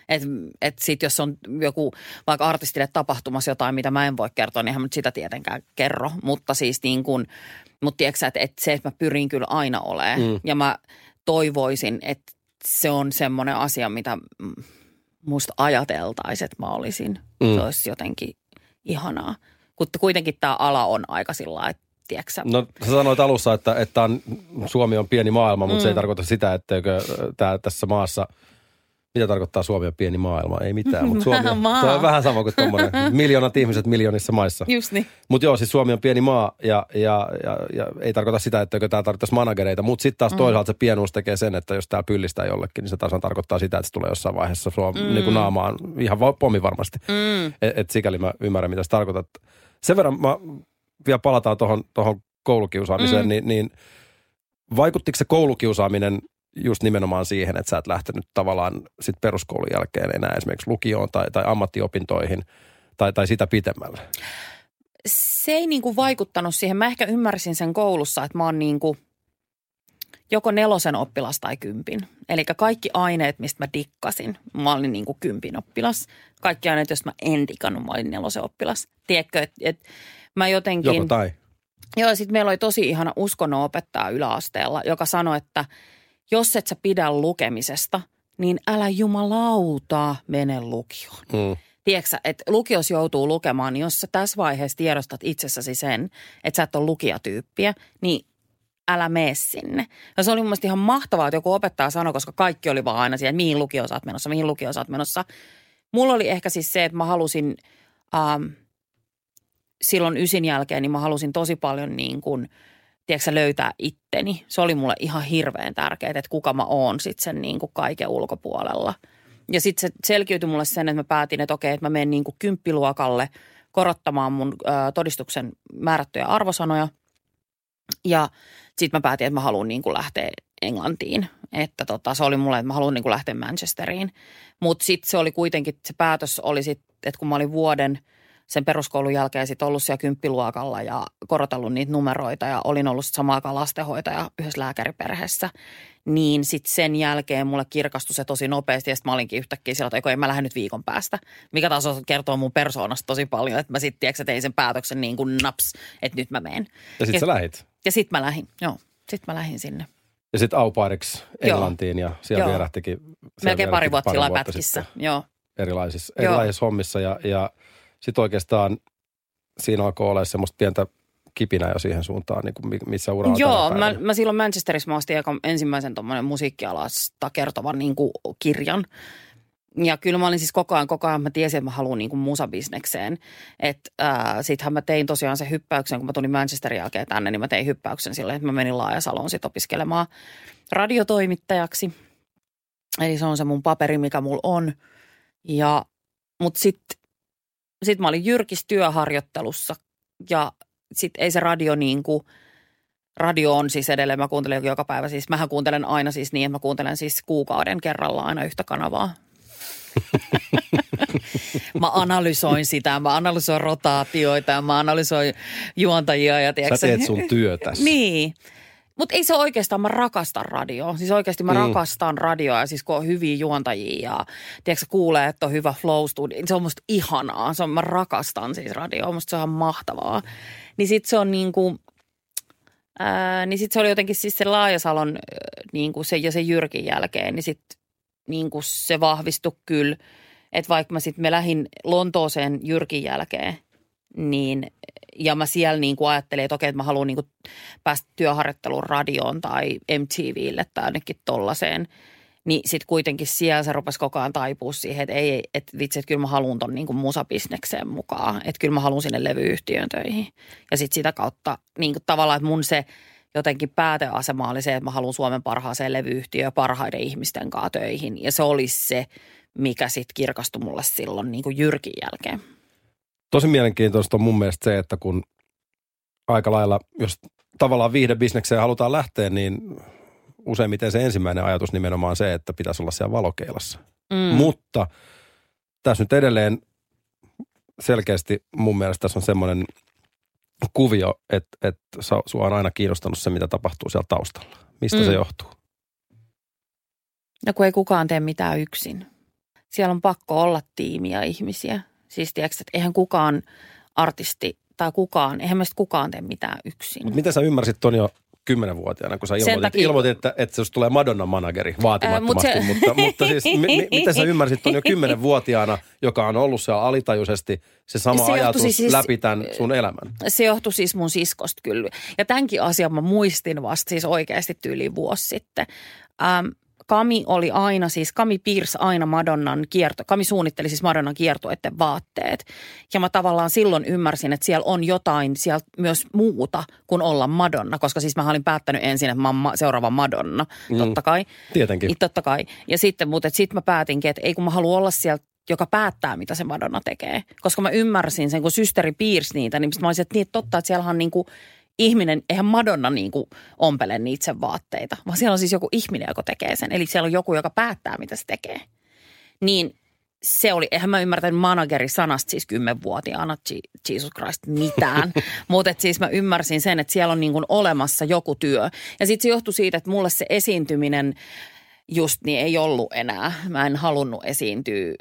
Että et sit jos on joku vaikka artistille tapahtumassa jotain, mitä mä en voi kertoa, niin eihän mä nyt sitä tietenkään kerro. Mutta siis niin kuin, mutta tiedätkö, että, että se, että mä pyrin kyllä aina olemaan. Mm. Ja mä toivoisin, että se on semmoinen asia, mitä musta ajateltaisiin, että mä olisin. Mm. Se olisi jotenkin ihanaa. Mutta kuitenkin tämä ala on aika sillä että tiedätkö No sä sanoit alussa, että, että on, Suomi on pieni maailma, mutta mm. se ei mm. tarkoita sitä, etteikö tää, tässä maassa – mitä tarkoittaa Suomi on pieni maailma? Ei mitään, mutta Suomi on, maa. on vähän sama kuin tuommoinen miljoonat ihmiset miljoonissa maissa. Just niin. Mutta joo, siis Suomi on pieni maa ja, ja, ja, ja ei tarkoita sitä, että tämä tarkoittaisi managereita. Mutta sitten taas mm. toisaalta se pienuus tekee sen, että jos tämä pyllistää jollekin, niin se taas tarkoittaa sitä, että se tulee jossain vaiheessa Suom- mm. niin kuin naamaan ihan pommi varmasti. Mm. Et, et sikäli mä ymmärrän, mitä se tarkoittaa. Sen verran mä vielä palataan tuohon koulukiusaamiseen, mm. niin, niin vaikuttiko se koulukiusaaminen just nimenomaan siihen, että sä et lähtenyt tavallaan sit peruskoulun jälkeen enää esimerkiksi lukioon tai, tai ammattiopintoihin tai, tai sitä pitemmälle? Se ei niinku vaikuttanut siihen. Mä ehkä ymmärsin sen koulussa, että mä oon niinku joko nelosen oppilas tai kympin. Eli kaikki aineet, mistä mä dikkasin, mä olin niinku kympin oppilas. Kaikki aineet, jos mä en dikannut, mä olin nelosen oppilas. Tiedätkö, että et mä jotenkin... Joko tai. Joo, sitten meillä oli tosi ihana uskonnon opettaja yläasteella, joka sanoi, että – jos et sä pidä lukemisesta, niin älä jumalauta mene lukioon. Mm. Tiedätkö että lukios joutuu lukemaan, niin jos sä tässä vaiheessa tiedostat itsessäsi sen, että sä et ole lukijatyyppiä, niin älä mene sinne. Ja se oli mun ihan mahtavaa, että joku opettaja sanoi, koska kaikki oli vaan aina siellä, mihin lukio sä oot menossa, mihin lukio sä oot menossa. Mulla oli ehkä siis se, että mä halusin, ähm, silloin ysin jälkeen, niin mä halusin tosi paljon niin kuin – tiedätkö, löytää itteni. Se oli mulle ihan hirveän tärkeää, että kuka mä oon sitten sen niin kuin kaiken ulkopuolella. Ja sitten se selkiytyi mulle sen, että mä päätin, että okei, että mä menen niin kuin kymppiluokalle korottamaan mun ö, todistuksen määrättyjä arvosanoja. Ja sitten mä päätin, että mä haluan niin kuin lähteä Englantiin. Että tota, se oli mulle, että mä haluan niin kuin lähteä Manchesteriin. Mutta sitten se oli kuitenkin, se päätös oli sitten, että kun mä olin vuoden – sen peruskoulun jälkeen sitten ollut siellä kymppiluokalla ja korotellut niitä numeroita ja olin ollut sitten samaan aikaan lastenhoitaja yhdessä lääkäriperheessä. Niin sitten sen jälkeen mulle kirkastui se tosi nopeasti ja sitten mä olinkin yhtäkkiä sillä, että en mä lähden nyt viikon päästä. Mikä taas kertoo mun persoonasta tosi paljon, että mä sitten tein sen päätöksen niin kuin naps, että nyt mä menen. Ja sitten sä lähit? Ja sitten mä lähdin, joo. Sitten mä lähdin sinne. Ja sitten aupairiksi Englantiin ja siellä joo. vierähtikin. Melkein pari vuotta sillä pätkissä, joo. Erilaisissa, erilaisissa hommissa ja, ja – sitten oikeastaan siinä alkoi olla semmoista pientä kipinä jo siihen suuntaan, niin kuin missä ura on Joo, mä, mä, silloin Manchesterissa mä ostin ensimmäisen tuommoinen musiikkialasta kertovan niin kuin kirjan. Ja kyllä mä olin siis koko ajan, koko ajan mä tiesin, että mä haluan niin kuin musabisnekseen. Että äh, sittenhän mä tein tosiaan sen hyppäyksen, kun mä tulin Manchesterin jälkeen tänne, niin mä tein hyppäyksen silleen, että mä menin Laajasaloon sit opiskelemaan radiotoimittajaksi. Eli se on se mun paperi, mikä mulla on. Ja, mutta sitten sitten mä olin Jyrkis työharjoittelussa ja sitten ei se radio niin kuin, radio on siis edelleen, mä kuuntelen joka päivä siis, mähän kuuntelen aina siis niin, että mä kuuntelen siis kuukauden kerralla aina yhtä kanavaa. mä analysoin sitä, mä analysoin rotaatioita ja mä analysoin juontajia. Ja, tiiäksä, Sä teet sun työtäsi. niin. Mutta ei se oikeastaan, mä rakastan radioa. Siis oikeasti mä mm. rakastan radioa ja siis kun on hyviä juontajia ja tiedätkö, kuulee, että on hyvä flow studio. Se on musta ihanaa. Se on, mä rakastan siis radioa. Musta se on ihan mahtavaa. Niin sit se on niin kuin, ää, niin sit se oli jotenkin siis se Laajasalon niin kuin se ja se Jyrkin jälkeen, niin sit niin kuin se vahvistui kyllä. Että vaikka mä sitten me lähdin Lontooseen Jyrkin jälkeen, niin ja mä siellä niin kuin ajattelin, että okei, että mä haluan niin kuin päästä työharjoittelun radioon tai MTVlle tai ainakin tollaiseen. Niin sitten kuitenkin siellä se rupesi koko ajan taipua siihen, että ei, että vitsi, että kyllä mä haluan ton niin kuin musabisnekseen mukaan. Että kyllä mä haluan sinne levyyhtiön töihin. Ja sitten sitä kautta niin kuin tavallaan, että mun se jotenkin pääteasema oli se, että mä haluan Suomen parhaaseen levyyhtiöön parhaiden ihmisten kanssa töihin. Ja se olisi se, mikä sitten kirkastui mulle silloin niin kuin Jyrkin jälkeen. Tosi mielenkiintoista on mun mielestä se, että kun aika lailla, jos tavallaan viihdebisnekseen halutaan lähteä, niin useimmiten se ensimmäinen ajatus nimenomaan se, että pitäisi olla siellä valokeilassa. Mm. Mutta tässä nyt edelleen selkeästi mun mielestä tässä on semmoinen kuvio, että, että sua on aina kiinnostanut se, mitä tapahtuu siellä taustalla. Mistä mm. se johtuu? No kun ei kukaan tee mitään yksin. Siellä on pakko olla tiimiä ihmisiä. Siis tiedätkö, että eihän kukaan artisti tai kukaan, eihän meistä kukaan tee mitään yksin. Mut miten sä ymmärsit ton jo kymmenenvuotiaana, kun sä ilmoitit, takia... ilmoitit että, että se tulee Madonna manageri vaatimattomasti, Ää, mutta, se... mutta, mutta siis mi, mi, miten sä ymmärsit on jo kymmenenvuotiaana, joka on ollut siellä alitajuisesti se sama se ajatus siis, läpi tämän sun elämän? Se johtui siis mun siskosta kyllä. Ja tämänkin asian mä muistin vasta siis oikeasti tyyliin vuosi sitten. Ähm, Kami oli aina, siis Kami piirsi aina Madonnan kierto, Kami suunnitteli siis Madonnan kiertueiden vaatteet. Ja mä tavallaan silloin ymmärsin, että siellä on jotain siellä myös muuta kuin olla Madonna, koska siis mä olin päättänyt ensin, että mä oon seuraava Madonna, mm. totta kai. Tietenkin. Niin, totta kai. Ja sitten, mutta sitten mä päätinkin, että ei kun mä haluan olla siellä joka päättää, mitä se Madonna tekee. Koska mä ymmärsin sen, kun systeri piirsi niitä, niin mä olisin, että niin, totta, että siellä on niin kuin – ihminen, eihän Madonna niin kuin ompele niitä sen vaatteita, vaan siellä on siis joku ihminen, joka tekee sen. Eli siellä on joku, joka päättää, mitä se tekee. Niin se oli, eihän mä ymmärtänyt manageri-sanasta siis kymmenvuotiaana, Jesus Christ, mitään. Mutta siis mä ymmärsin sen, että siellä on niin kuin olemassa joku työ. Ja sitten se johtui siitä, että mulle se esiintyminen just niin ei ollut enää. Mä en halunnut esiintyä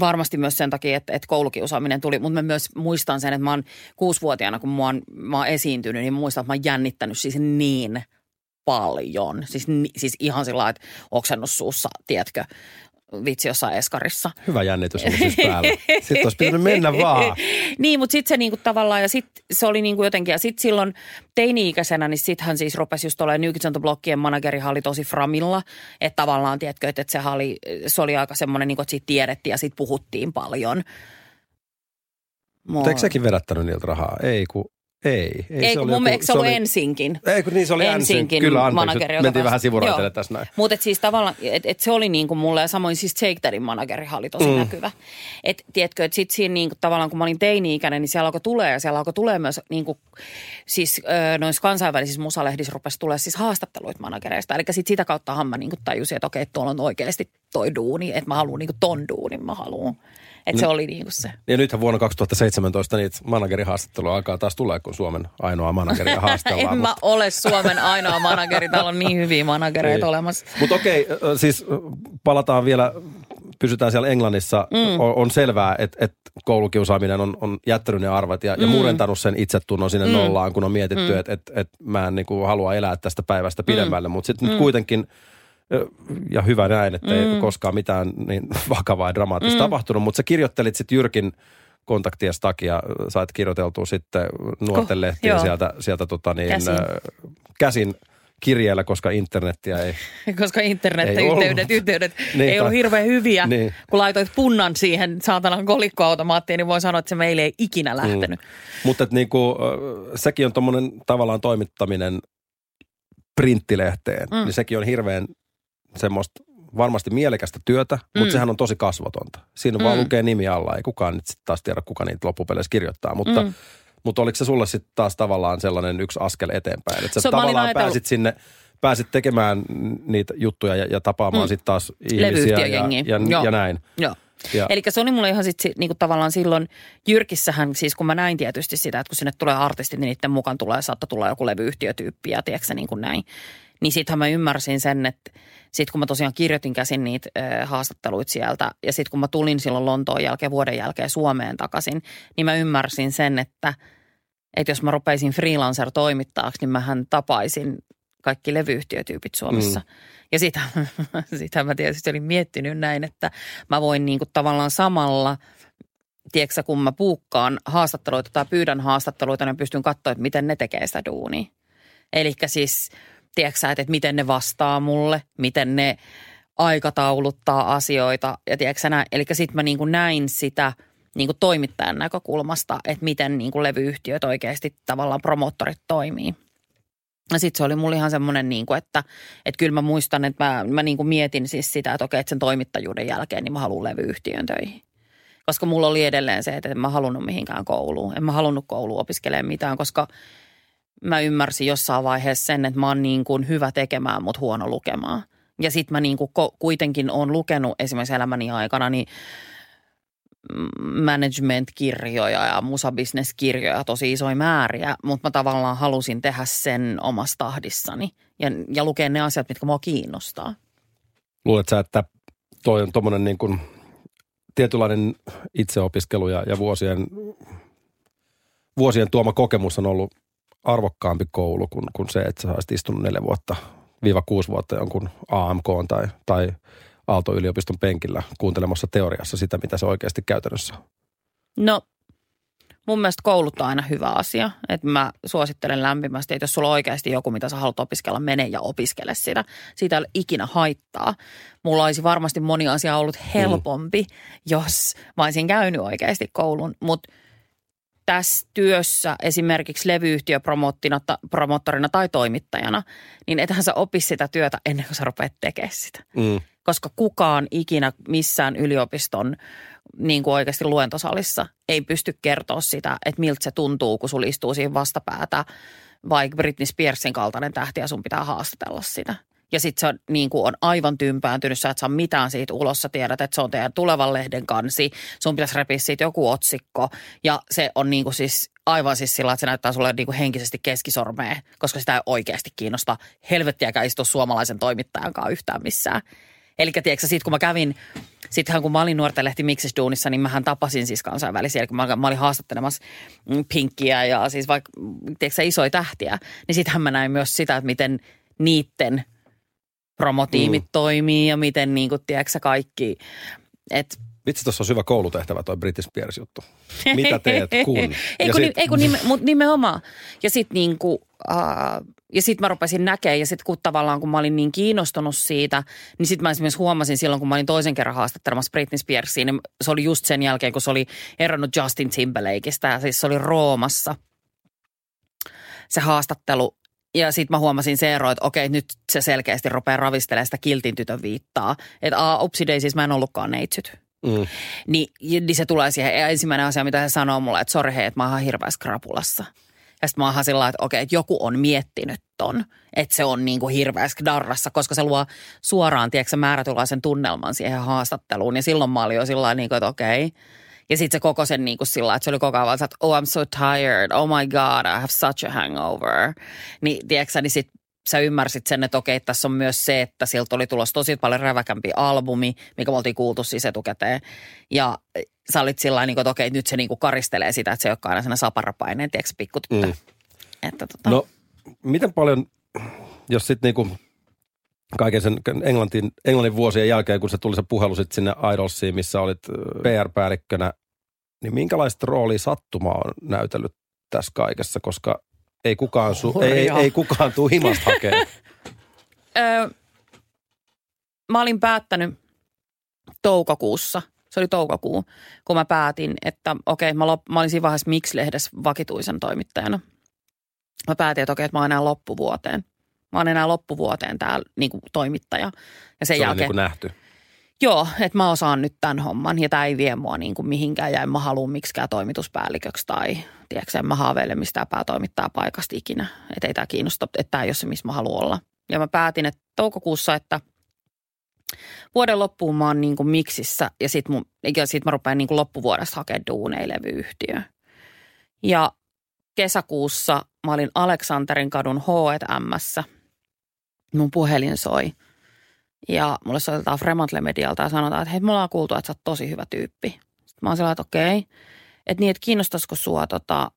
varmasti myös sen takia, että, että koulukiusaaminen tuli, mutta mä myös muistan sen, että mä oon kuusivuotiaana, kun mä oon, mä oon esiintynyt, niin muistan, että mä oon jännittänyt siis niin paljon. Siis, siis ihan sillä että oksennus suussa, tiedätkö, vitsi jossain eskarissa. Hyvä jännitys on siis päällä. Sitten olisi pitänyt mennä vaan. niin, mutta sitten se niinku tavallaan, ja sitten se oli niinku jotenkin, ja sitten silloin teini-ikäisenä, niin sitten hän siis rupesi just olemaan New Kids Blockien manageri, oli tosi framilla. Että tavallaan, tiedätkö, että, että se, oli, se oli aika semmoinen, niinku, että siitä tiedettiin ja siitä puhuttiin paljon. Mutta eikö sekin vedättänyt niiltä rahaa? Ei, kun ei. Ei, ei se kun mun joku, se, oli ensinkin. Ei kun niin se oli ensinkin. Kyllä anteeksi, manageri, mentiin vähän sivuraiteille tässä näin. Mutta siis tavallaan, että et se oli niin kuin mulle ja samoin siis Take Dadin manageri oli tosi mm. näkyvä. Että tiedätkö, että sitten siinä niin kuin, tavallaan kun mä olin teini-ikäinen, niin siellä alkoi tulee ja siellä alkoi tulee myös niin kuin, siis noissa kansainvälisissä musalehdissä rupesi tulee siis haastatteluita managereista. Eli sitten sitä kautta mä niin kuin tajusin, että okei, tuolla on oikeasti toi duuni, että mä haluan niin kuin ton duunin, mä haluan. Että se oli niin kuin se. Ja nythän vuonna 2017 niitä managerihaastatteluja alkaa taas tulla, kun Suomen ainoa manageria haastellaan. en mä ole Suomen ainoa manageri. Täällä on niin hyviä managereita niin. olemassa. Mutta okei, siis palataan vielä, pysytään siellä Englannissa. Mm. On, on selvää, että, että koulukiusaaminen on, on jättänyt ne arvat ja, mm. ja murentanut sen itsetunnon sinne mm. nollaan, kun on mietitty, mm. että, että, että mä en niin kuin halua elää tästä päivästä pidemmälle. Mm. Mutta sitten mm. nyt kuitenkin – ja hyvä näin, että ei mm. koskaan mitään niin vakavaa ja dramaattista mm. tapahtunut, mutta sä kirjoittelit sitten Jyrkin kontakties takia, sait kirjoiteltua sitten nuorten lehtiin sieltä, sieltä tota niin, käsin. käsin kirjeellä, koska internettiä ei Koska internet-yhteydet yhteydet ei ollut hirveän hyviä. Niin. Kun laitoit punnan siihen saatanan kolikkoautomaattiin, niin voi sanoa, että se meille ei ikinä lähtenyt. Mm. Mutta niinku, sekin on tuommoinen tavallaan toimittaminen printtilehteen, mm. niin sekin on hirveän semmoista varmasti mielekästä työtä, mm. mutta sehän on tosi kasvotonta. Siinä mm. vaan lukee nimi alla, ei kukaan nyt sit taas tiedä, kuka niitä loppupeleissä kirjoittaa. Mutta, mm. mutta oliko se sulle sitten taas tavallaan sellainen yksi askel eteenpäin? Että sä so, tavallaan pääsit sinne, pääsit tekemään niitä juttuja ja, ja tapaamaan mm. sitten taas ihmisiä ja, ja, ja näin. Joo. Eli se oli mulle ihan sitten niinku tavallaan silloin Jyrkissähän, siis kun mä näin tietysti sitä, että kun sinne tulee artistit, niin niiden mukaan tulee, saattaa tulla joku levyyhtiötyyppi ja tiedätkö niin kuin näin. Niin sittenhän mä ymmärsin sen, että sitten kun mä tosiaan kirjoitin käsin niitä äh, haastatteluita sieltä ja sitten kun mä tulin silloin Lontoon jälkeen, vuoden jälkeen Suomeen takaisin, niin mä ymmärsin sen, että, että jos mä rupeisin freelancer-toimittajaksi, niin mähän tapaisin kaikki levyyhtiötyypit Suomessa. Mm. Ja sitä, sitä mä tietysti olin miettinyt näin, että mä voin niinku tavallaan samalla – tiedätkö, kun mä puukkaan haastatteluita tai pyydän haastatteluita, niin pystyn katsoa, että miten ne tekee sitä duunia. Eli siis tiedätkö että, että miten ne vastaa mulle, miten ne aikatauluttaa asioita ja tiedätkö. Eli sitten mä niin kuin näin sitä niin kuin toimittajan näkökulmasta, että miten niin kuin levyyhtiöt oikeasti tavallaan promottorit toimii. Ja sitten se oli mulla ihan semmoinen, niin kuin, että, että kyllä mä muistan, että mä, mä niin kuin mietin siis sitä, että okei, että sen toimittajuuden jälkeen niin mä haluan levyyhtiön töihin. Koska mulla oli edelleen se, että en mä halunnut mihinkään kouluun. En mä halunnut kouluun opiskelemaan mitään, koska mä ymmärsin jossain vaiheessa sen, että mä oon niin kuin hyvä tekemään, mutta huono lukemaan. Ja sitten mä niin kuin kuitenkin oon lukenut esimerkiksi elämäni aikana niin management-kirjoja ja musabusiness-kirjoja tosi isoja määriä, mutta mä tavallaan halusin tehdä sen omassa tahdissani ja, ja lukea ne asiat, mitkä mua kiinnostaa. Luuletko sä, että toi on tuommoinen niin kuin tietynlainen itseopiskelu ja, ja vuosien, vuosien tuoma kokemus on ollut arvokkaampi koulu kuin, kuin se, että sä olisit istunut neljä vuotta, viiva kuusi vuotta jonkun AMK tai, tai Aalto-yliopiston penkillä kuuntelemassa teoriassa sitä, mitä se oikeasti käytännössä on. No mun mielestä koulut on aina hyvä asia. Että mä suosittelen lämpimästi, että jos sulla on oikeasti joku, mitä sä haluat opiskella, mene ja opiskele sitä. Siitä ei ole ikinä haittaa. Mulla olisi varmasti moni asia ollut helpompi, mm. jos mä olisin käynyt oikeasti koulun. Mutta tässä työssä esimerkiksi levyyhtiöpromottorina tai toimittajana, niin ethän sä opi sitä työtä ennen kuin sä rupeat tekemään sitä. Mm. Koska kukaan ikinä missään yliopiston niin kuin oikeasti luentosalissa ei pysty kertoa sitä, että miltä se tuntuu, kun sulla istuu siinä vastapäätä vaikka Britney Spearsin kaltainen tähti ja sun pitää haastatella sitä. Ja sitten se on, niin kuin on aivan tympääntynyt, sä et saa mitään siitä ulos, sä tiedät, että se on teidän tulevan lehden kansi, sun pitäisi repiä siitä joku otsikko. Ja se on niin kuin siis aivan siis sillä, että se näyttää sulle niin kuin henkisesti keskisormeen, koska sitä ei oikeasti kiinnosta helvettiäkään istua suomalaisen toimittajan kanssa yhtään missään. Eli tiedätkö siitä kun mä kävin, sittenhän kun mä olin nuorten lehti Duunissa, niin mähän tapasin siis kansainvälisiä, eli kun mä, mä olin haastattelemassa Pinkkiä ja siis vaikka, tiedätkö isoja tähtiä, niin sittenhän mä näin myös sitä, että miten niitten promotiimit mm. toimii ja miten niin kuin, tiedätkö kaikki, että Vitsi, tuossa on syvä koulutehtävä toi British Spears juttu. Mitä teet, kun? ei, kun, sit... ei kun nime, mut nimenomaan. Ja sitten niinku, uh, ja sitten mä rupesin näkemään ja sitten kun tavallaan kun mä olin niin kiinnostunut siitä, niin sitten mä esimerkiksi huomasin silloin, kun mä olin toisen kerran haastattelemassa Britney Spearsia, niin se oli just sen jälkeen, kun se oli eronnut Justin Timberlakeista ja siis se oli Roomassa se haastattelu. Ja sitten mä huomasin se ero, että okei, nyt se selkeästi rupeaa ravistelemaan sitä kiltin tytön viittaa. Että a, upsi siis mä en ollutkaan neitsyt. Mm. Niin, niin se tulee siihen. Ja ensimmäinen asia, mitä he sanoo mulle, että sori hei, että mä oon ihan hirveä skrapulassa. Ja sitten mä oon sillä että okei, että joku on miettinyt ton, että se on niin kuin hirveästi darrassa, koska se luo suoraan, tiedätkö, määrätynlaisen tunnelman siihen haastatteluun. Ja silloin mä olin jo sillä niin kuin, että okei. Ja sitten se koko sen niin kuin sillä että se oli koko ajan että oh I'm so tired, oh my god, I have such a hangover. Niin tiedätkö, niin sitten sä ymmärsit sen, että okei, tässä on myös se, että siltä oli tulossa tosi paljon räväkämpi albumi, mikä me oltiin kuultu siis etukäteen. Ja sä olit sillä niin että okei, nyt se niin kuin karistelee sitä, että se ei olekaan aina sellainen saparapaineen, tiedätkö, pikkutyttö. Mm. Että, tota... No, miten paljon, jos sitten niin kuin kaiken sen Englantin, Englannin vuosien jälkeen, kun se tuli se puhelu sitten sinne Idolsiin, missä olit PR-päällikkönä, niin minkälaista roolia sattuma on näytellyt tässä kaikessa, koska ei kukaan, su, ei, ei, ei kukaan tuu himasta hakemaan. mä olin päättänyt toukokuussa, se oli toukokuu, kun mä päätin, että okei, mä, lop, mä olin siinä vaiheessa Mix-lehdessä vakituisen toimittajana. Mä päätin, että okei, että mä oon enää loppuvuoteen. Mä oon enää loppuvuoteen täällä niin kuin toimittaja. Ja sen se jälkeen, niin kuin nähty. Joo, että mä osaan nyt tämän homman ja tämä ei vie mua niin kuin mihinkään ja en mä halua miksikään toimituspäälliköksi tai tiedätkö, en mä haaveile mistään päätoimittaa paikasta ikinä. Että ei tämä kiinnosta, että tämä ei ole se, missä mä haluan olla. Ja mä päätin, että toukokuussa, että vuoden loppuun mä oon niin kuin miksissä ja sit, mun, ja sit mä rupean niin kuin loppuvuodesta hakemaan duuneilevyyhtiö. Ja kesäkuussa mä olin Aleksanterin kadun H&Mssä. Mun puhelin soi – ja mulle soitetaan Fremantle Medialta ja sanotaan, että hei, me ollaan kuultu, että sä oot tosi hyvä tyyppi. Sitten mä oon sellainen, että okei. Että niin, että kiinnostaisiko sua tota,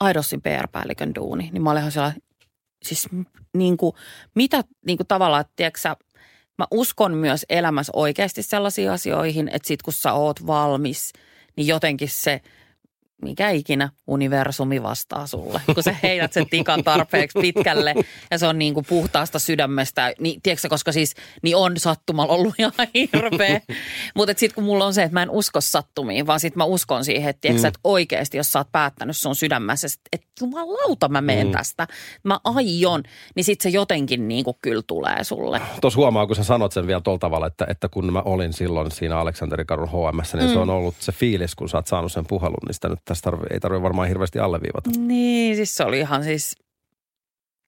Aidossin PR-päällikön duuni. Niin mä olin ihan sellainen, siis niin kuin, mitä niin kuin tavallaan, että tiedätkö, mä uskon myös elämässä oikeasti sellaisiin asioihin, että sit kun sä oot valmis, niin jotenkin se – mikä ikinä universumi vastaa sulle, kun sä heität sen tikan tarpeeksi pitkälle ja se on niin kuin puhtaasta sydämestä. Niin, tiedätkö, koska siis niin on sattumalla ollut ihan hirveä. Mutta sitten kun mulla on se, että mä en usko sattumiin, vaan sitten mä uskon siihen, että, tiedätkö, mm. että oikeasti jos sä oot päättänyt sun sydämessä, että jumalauta mä menen mm. tästä, mä aion, niin sitten se jotenkin niin kuin kyllä tulee sulle. Tuossa huomaa, kun sä sanot sen vielä tuolla tavalla, että, että kun mä olin silloin siinä Aleksanteri Karun HMssä, niin mm. se on ollut se fiilis, kun sä oot saanut sen puhelun, niin sitä nyt tästä tarvi, ei tarvitse varmaan hirveästi alleviivata. Niin, siis se oli ihan siis...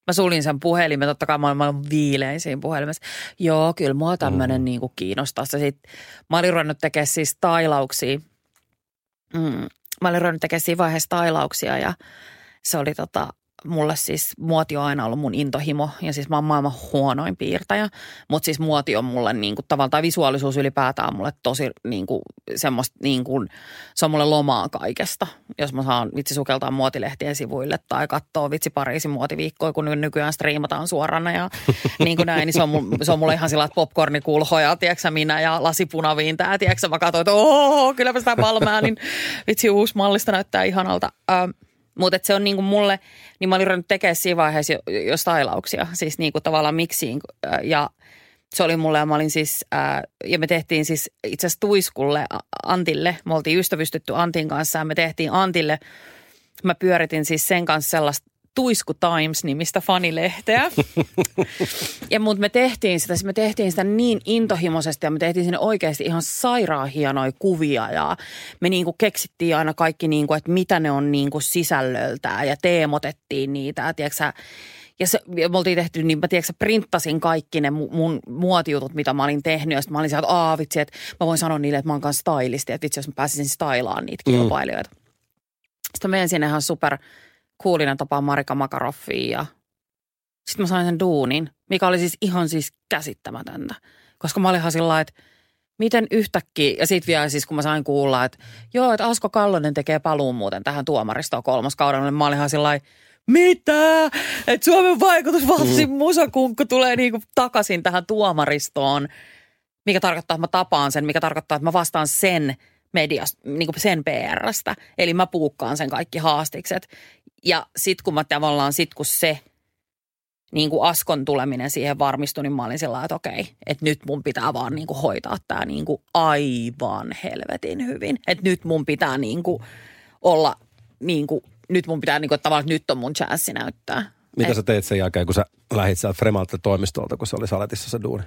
Mä sulin sen puhelimen, totta kai mä olen viilein siinä puhelimessa. Joo, kyllä mua tämmöinen mm. niin kuin kiinnostaa. Sit, mä olin ruvennut tekemään siis tailauksia. Mm, mä olin ruvennut tekemään siinä vaiheessa tailauksia ja se oli tota, mulle siis muoti on aina ollut mun intohimo ja siis mä oon maailman huonoin piirtäjä. Mutta siis muoti on mulle niin kuin, tavallaan, tai visuaalisuus ylipäätään on mulle tosi niin kuin, semmoista niin kuin, se on mulle lomaa kaikesta. Jos mä saan vitsi sukeltaa muotilehtien sivuille tai katsoa vitsi Pariisin muotiviikkoja, kun nykyään striimataan suorana ja niin kuin näin, niin se on, se on mulle ihan sillä, että popcornikulhoja, tiedätkö minä ja lasipunaviintää, tiedätkö mä katsoin, että ooo, kylläpä sitä valmää, niin vitsi uusi mallista näyttää ihanalta. Ähm, mutta se on niinku mulle, niin mä olin ruvennut tekemään siinä vaiheessa jo, jo stylauksia, siis niinku tavallaan miksiin. Ja se oli mulle, ja mä olin siis, ää, ja me tehtiin siis itse asiassa Tuiskulle, Antille, me oltiin ystävystytty Antin kanssa, ja me tehtiin Antille, mä pyöritin siis sen kanssa sellaista Tuisku Times-nimistä fanilehteä. ja mutta me tehtiin sitä, me tehtiin sitä niin intohimoisesti ja me tehtiin sinne oikeasti ihan sairaan hienoja kuvia ja me niinku keksittiin aina kaikki niinku, että mitä ne on niinku sisällöltään ja teemotettiin niitä, ja, se, ja me oltiin tehty, niin mä tiedätkö, printtasin kaikki ne mun, mun muotijutut, mitä mä olin tehnyt. Ja sitten mä olin sieltä, että vitsi, että mä voin sanoa niille, että mä oon kanssa stylisti. Että vitsi, jos mä pääsisin stylaan niitä mm. kilpailijoita. Sitten mä menen sinne ihan super kuulinen tapa Marika Makaroffia ja sitten mä sain sen duunin, mikä oli siis ihan siis käsittämätöntä. Koska mä olin ihan sillä että miten yhtäkkiä, ja sitten vielä siis kun mä sain kuulla, että joo, että Asko Kallonen tekee paluun muuten tähän tuomaristoon kolmas kauden, niin mä olin ihan sillä mitä? Että Suomen vaikutusvaltsin mm. musakunkku tulee niinku takaisin tähän tuomaristoon, mikä tarkoittaa, että mä tapaan sen, mikä tarkoittaa, että mä vastaan sen mediasta, niin kuin sen PRstä. Eli mä puukkaan sen kaikki haastikset. Ja sitten kun mä tavallaan, sit kun se niin kuin Askon tuleminen siihen varmistui, niin mä olin sillä että okei, että nyt mun pitää vaan niin kuin hoitaa tämä niin kuin aivan helvetin hyvin. Että nyt mun pitää niin kuin olla niin kuin, nyt mun pitää niin kuin, tavallaan, että nyt on mun chanssi näyttää. Mitä Et, sä teit sen jälkeen, kun sä lähit sieltä Fremalta toimistolta, kun se oli Saletissa se duuni?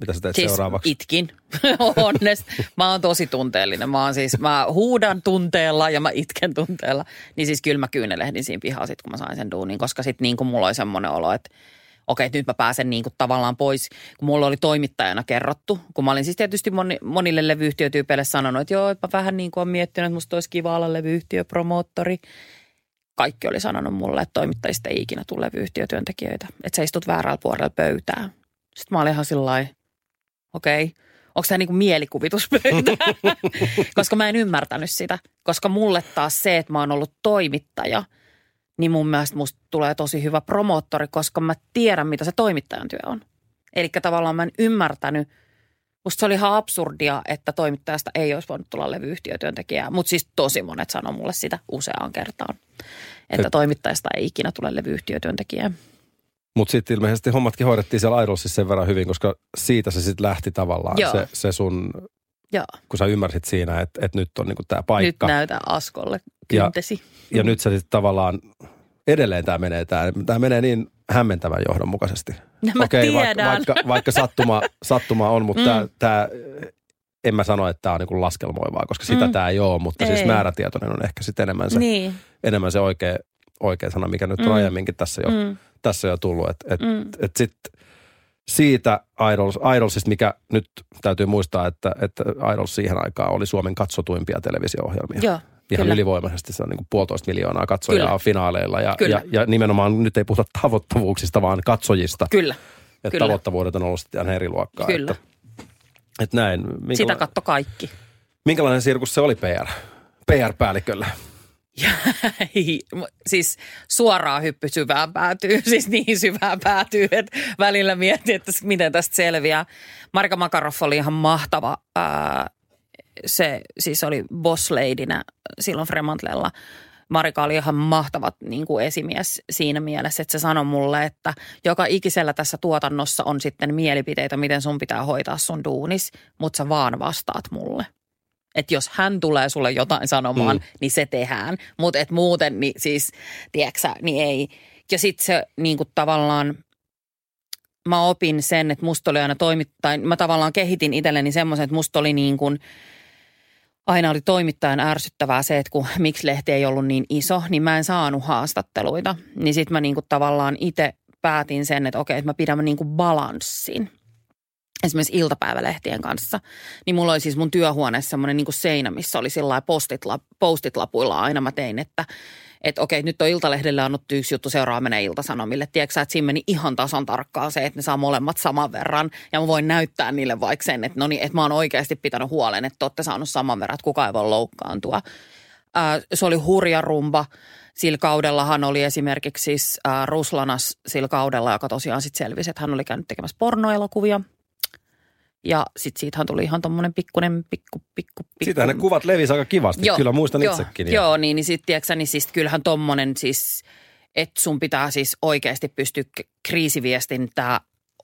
Mitä sä teet siis seuraavaksi? itkin, onnesta. Mä oon tosi tunteellinen. Mä, oon siis, mä huudan tunteella ja mä itken tunteella. Niin siis kyllä mä kyynelehdin siinä pihaa sit, kun mä sain sen duunin, koska sit niin kuin mulla oli semmoinen olo, että okei, nyt mä pääsen niin kuin tavallaan pois, kun mulla oli toimittajana kerrottu. Kun mä olin siis tietysti moni, monille levyyhtiötyypeille sanonut, että joo, mä vähän niin kuin olen miettinyt, että musta olisi kiva olla levyyhtiöpromoottori. Kaikki oli sanonut mulle, että toimittajista ei ikinä tule levyyhtiötyöntekijöitä. Että sä istut väärällä puolella pöytää. Sitten mä olin ihan sillä okei, okay, onko tämä niinku mielikuvituspöytä? koska mä en ymmärtänyt sitä. Koska mulle taas se, että mä oon ollut toimittaja, niin mun mielestä musta tulee tosi hyvä promoottori, koska mä tiedän, mitä se toimittajan työ on. Eli tavallaan mä en ymmärtänyt, musta se oli ihan absurdia, että toimittajasta ei olisi voinut tulla levyyhtiötyöntekijää. Mutta siis tosi monet sanoo mulle sitä useaan kertaan, että toimittajasta ei ikinä tule levyyhtiötyöntekijää. Mutta sitten ilmeisesti hommatkin hoidettiin siellä Idolsissa sen verran hyvin, koska siitä se sitten lähti tavallaan se, se sun, Joo. kun sä ymmärsit siinä, että, että nyt on niinku tämä paikka. Nyt näytä Askolle kyntesi. Ja, ja nyt se sitten tavallaan, edelleen tämä menee, tämä menee niin hämmentävän johdonmukaisesti. No mä Okei, vaikka, vaikka, vaikka sattuma, sattuma on, mutta mm. tämä, en mä sano, että tämä on niinku laskelmoivaa, koska sitä mm. tämä ei ole, mutta siis ei. siis määrätietoinen on ehkä sitten enemmän se, niin. enemmän se oikea, oikea sana, mikä nyt mm. aiemminkin tässä jo mm tässä jo tullut. Että et, mm. et sit siitä Idols, Idolsista, mikä nyt täytyy muistaa, että, että Idols siihen aikaan oli Suomen katsotuimpia televisio-ohjelmia. Joo. Ihan Kyllä. ylivoimaisesti se on niin kuin puolitoista miljoonaa katsojaa Kyllä. finaaleilla. Ja, ja, ja, nimenomaan nyt ei puhuta tavoittavuuksista, vaan katsojista. Kyllä. Että Kyllä. tavoittavuudet on ollut sitten ihan eri luokkaa. Kyllä. Että, että näin. Minkäla- Sitä katto kaikki. Minkälainen sirkus se oli PR? PR-päällikölle? Ja, siis suoraan hyppy syvään päätyy, siis niin syvään päätyy, että välillä mietin, että miten tästä selviää. Marika Makarov oli ihan mahtava. Se siis oli boss silloin Fremantlella. Marika oli ihan mahtava niin kuin esimies siinä mielessä, että se sanoi mulle, että joka ikisellä tässä tuotannossa on sitten mielipiteitä, miten sun pitää hoitaa sun duunis, mutta sä vaan vastaat mulle. Että jos hän tulee sulle jotain sanomaan, mm. niin se tehdään. Mutta et muuten, niin siis, tiedätkö niin ei. Ja sitten se niin kuin tavallaan, mä opin sen, että musta oli aina toimittajan, mä tavallaan kehitin itselleni semmoisen, että musta oli niin kuin, aina oli toimittajan ärsyttävää se, että kun miksi lehti ei ollut niin iso, niin mä en saanut haastatteluita. Niin sitten mä niin kuin tavallaan itse päätin sen, että okei, että mä pidän niin kuin balanssin – esimerkiksi iltapäivälehtien kanssa, niin mulla oli siis mun työhuoneessa semmoinen niin seinä, missä oli sillä post-it-lapuilla aina mä tein, että että okei, nyt on Iltalehdelle annettu yksi juttu, seuraa menee Iltasanomille. Tiedätkö että siinä meni ihan tasan tarkkaan se, että ne saa molemmat saman verran. Ja mä voin näyttää niille vaikka sen, että no niin, että mä oon oikeasti pitänyt huolen, että olette saanut saman verran, että kukaan ei voi loukkaantua. Ää, se oli hurja rumba. Sillä kaudellahan oli esimerkiksi siis ää, Ruslanas sillä kaudella, joka tosiaan sitten selvisi, että hän oli käynyt tekemässä pornoelokuvia – ja sitten siitähän tuli ihan tommonen pikkunen pikku, pikku, pikku. Siitähän ne kuvat levisi aika kivasti, joo, kyllä muistan joo, itsekin. Joo, niin, niin sitten tiedätkö, niin siis kyllähän tommonen siis, että sun pitää siis oikeasti pystyä kriisiviestintää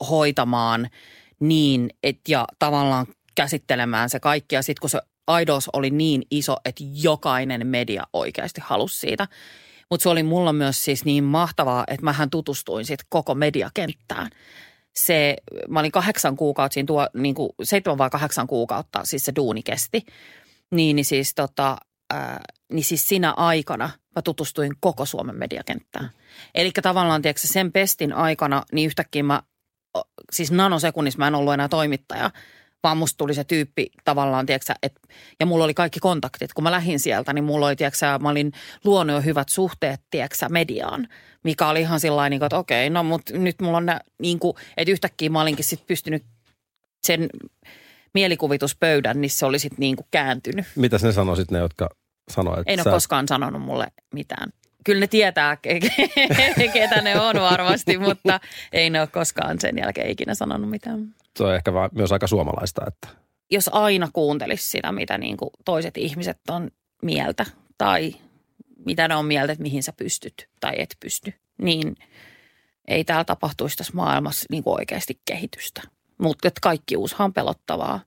hoitamaan niin, että ja tavallaan käsittelemään se kaikki. Ja sitten kun se aidos oli niin iso, että jokainen media oikeasti halusi siitä. Mutta se oli mulla myös siis niin mahtavaa, että mähän tutustuin sitten koko mediakenttään se, mä olin kahdeksan kuukautta siinä tuo, niin kuin seitsemän vai kahdeksan kuukautta, siis se duuni kesti. Niin, niin siis tota, ää, niin siis siinä aikana mä tutustuin koko Suomen mediakenttään. Eli tavallaan, tiedätkö, sen pestin aikana, niin yhtäkkiä mä, siis nanosekunnissa mä en ollut enää toimittaja – vaan musta tuli se tyyppi tavallaan, tiedätkö, et, ja mulla oli kaikki kontaktit. Kun mä lähdin sieltä, niin mulla oli, tiedätkö, mä olin luonut jo hyvät suhteet, tiedätkö, mediaan, mikä oli ihan sillä niin että okei, no mutta nyt mulla on, nä, niin kuin, että yhtäkkiä mä olinkin sitten pystynyt sen mielikuvituspöydän, niin se oli sitten niin kuin kääntynyt. Mitäs ne sanoisit ne, jotka sanoivat, sä... ole koskaan sanonut mulle mitään. Kyllä ne tietää, ketä ne on varmasti, mutta ei ne ole koskaan sen jälkeen ikinä sanonut mitään se on ehkä myös aika suomalaista. Että. Jos aina kuuntelisi sitä, mitä niin kuin toiset ihmiset on mieltä tai mitä ne on mieltä, että mihin sä pystyt tai et pysty, niin ei täällä tapahtuisi tässä maailmassa niin kuin oikeasti kehitystä. Mutta kaikki uushan on pelottavaa.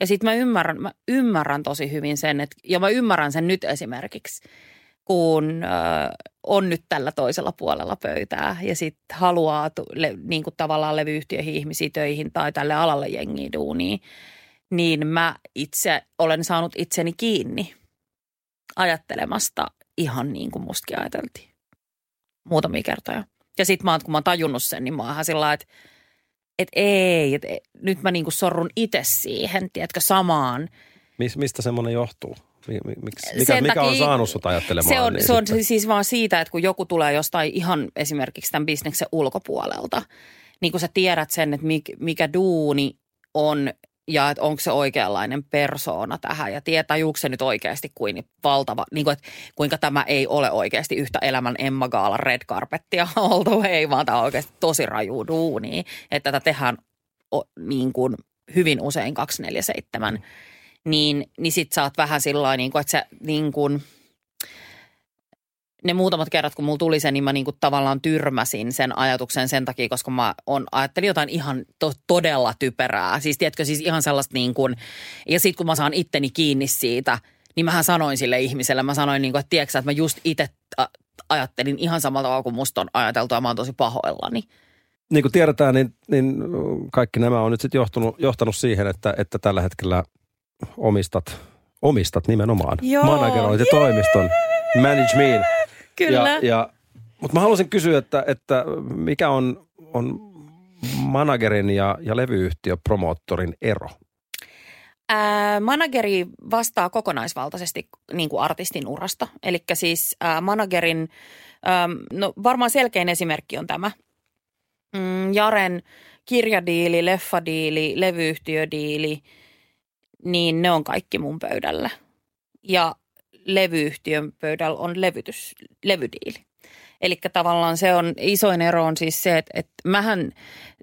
Ja sitten mä ymmärrän, mä ymmärrän tosi hyvin sen, että, ja mä ymmärrän sen nyt esimerkiksi, kun on nyt tällä toisella puolella pöytää ja sitten haluaa niin kuin tavallaan levyyhtiöihin ihmisiä töihin tai tälle alalle jengiin duuniin, niin mä itse olen saanut itseni kiinni ajattelemasta ihan niin kuin mustakin ajateltiin muutamia kertoja. Ja sitten mä kun mä oon tajunnut sen, niin mä oon ihan sillä että et ei, että nyt mä niin kuin sorrun itse siihen, tiedätkö, samaan. Mis, mistä semmoinen johtuu? Miksi, mikä, mikä takia, on saanut sut ajattelemaan? Se on, niin se on siis vaan siitä, että kun joku tulee jostain ihan esimerkiksi tämän bisneksen ulkopuolelta, niin kun sä tiedät sen, että mikä, mikä duuni on ja että onko se oikeanlainen persoona tähän ja tietää se nyt oikeasti kuin valtava, niin kuin, että kuinka tämä ei ole oikeasti yhtä elämän Emma Gaala red carpettia oltu, ei vaan tämä on oikeasti tosi raju duuni, että tätä tehdään niin kuin hyvin usein 247 niin, niin sit sä oot vähän sillä niin kuin, että sä niin kuin, ne muutamat kerrat, kun mulla tuli se, niin mä niin kuin tavallaan tyrmäsin sen ajatuksen sen takia, koska mä on, ajattelin jotain ihan to, todella typerää. Siis tiedätkö, siis ihan sellaista niin kuin, ja sitten kun mä saan itteni kiinni siitä, niin mähän sanoin sille ihmiselle, mä sanoin niin kuin, että tiedätkö, että mä just itse ajattelin ihan samalla tavalla kuin musta on ajateltu ja mä oon tosi pahoillani. Niin kuin tiedetään, niin, niin kaikki nämä on nyt sitten johtanut siihen, että, että tällä hetkellä – omistat, omistat nimenomaan. Joo. Manageroit ja toimiston. Manage me. Kyllä. Ja, ja, mutta mä haluaisin kysyä, että, että mikä on, on managerin ja, ja levyyhtiöpromoottorin ero? Ää, manageri vastaa kokonaisvaltaisesti niin kuin artistin urasta. Eli siis ää, managerin, ää, no varmaan selkein esimerkki on tämä. Mm, Jaren kirjadiili, leffadiili, levyyhtiödiili – niin ne on kaikki mun pöydällä. Ja levyyhtiön pöydällä on levytys, levydiili. Eli tavallaan se on, isoin ero on siis se, että, että mähän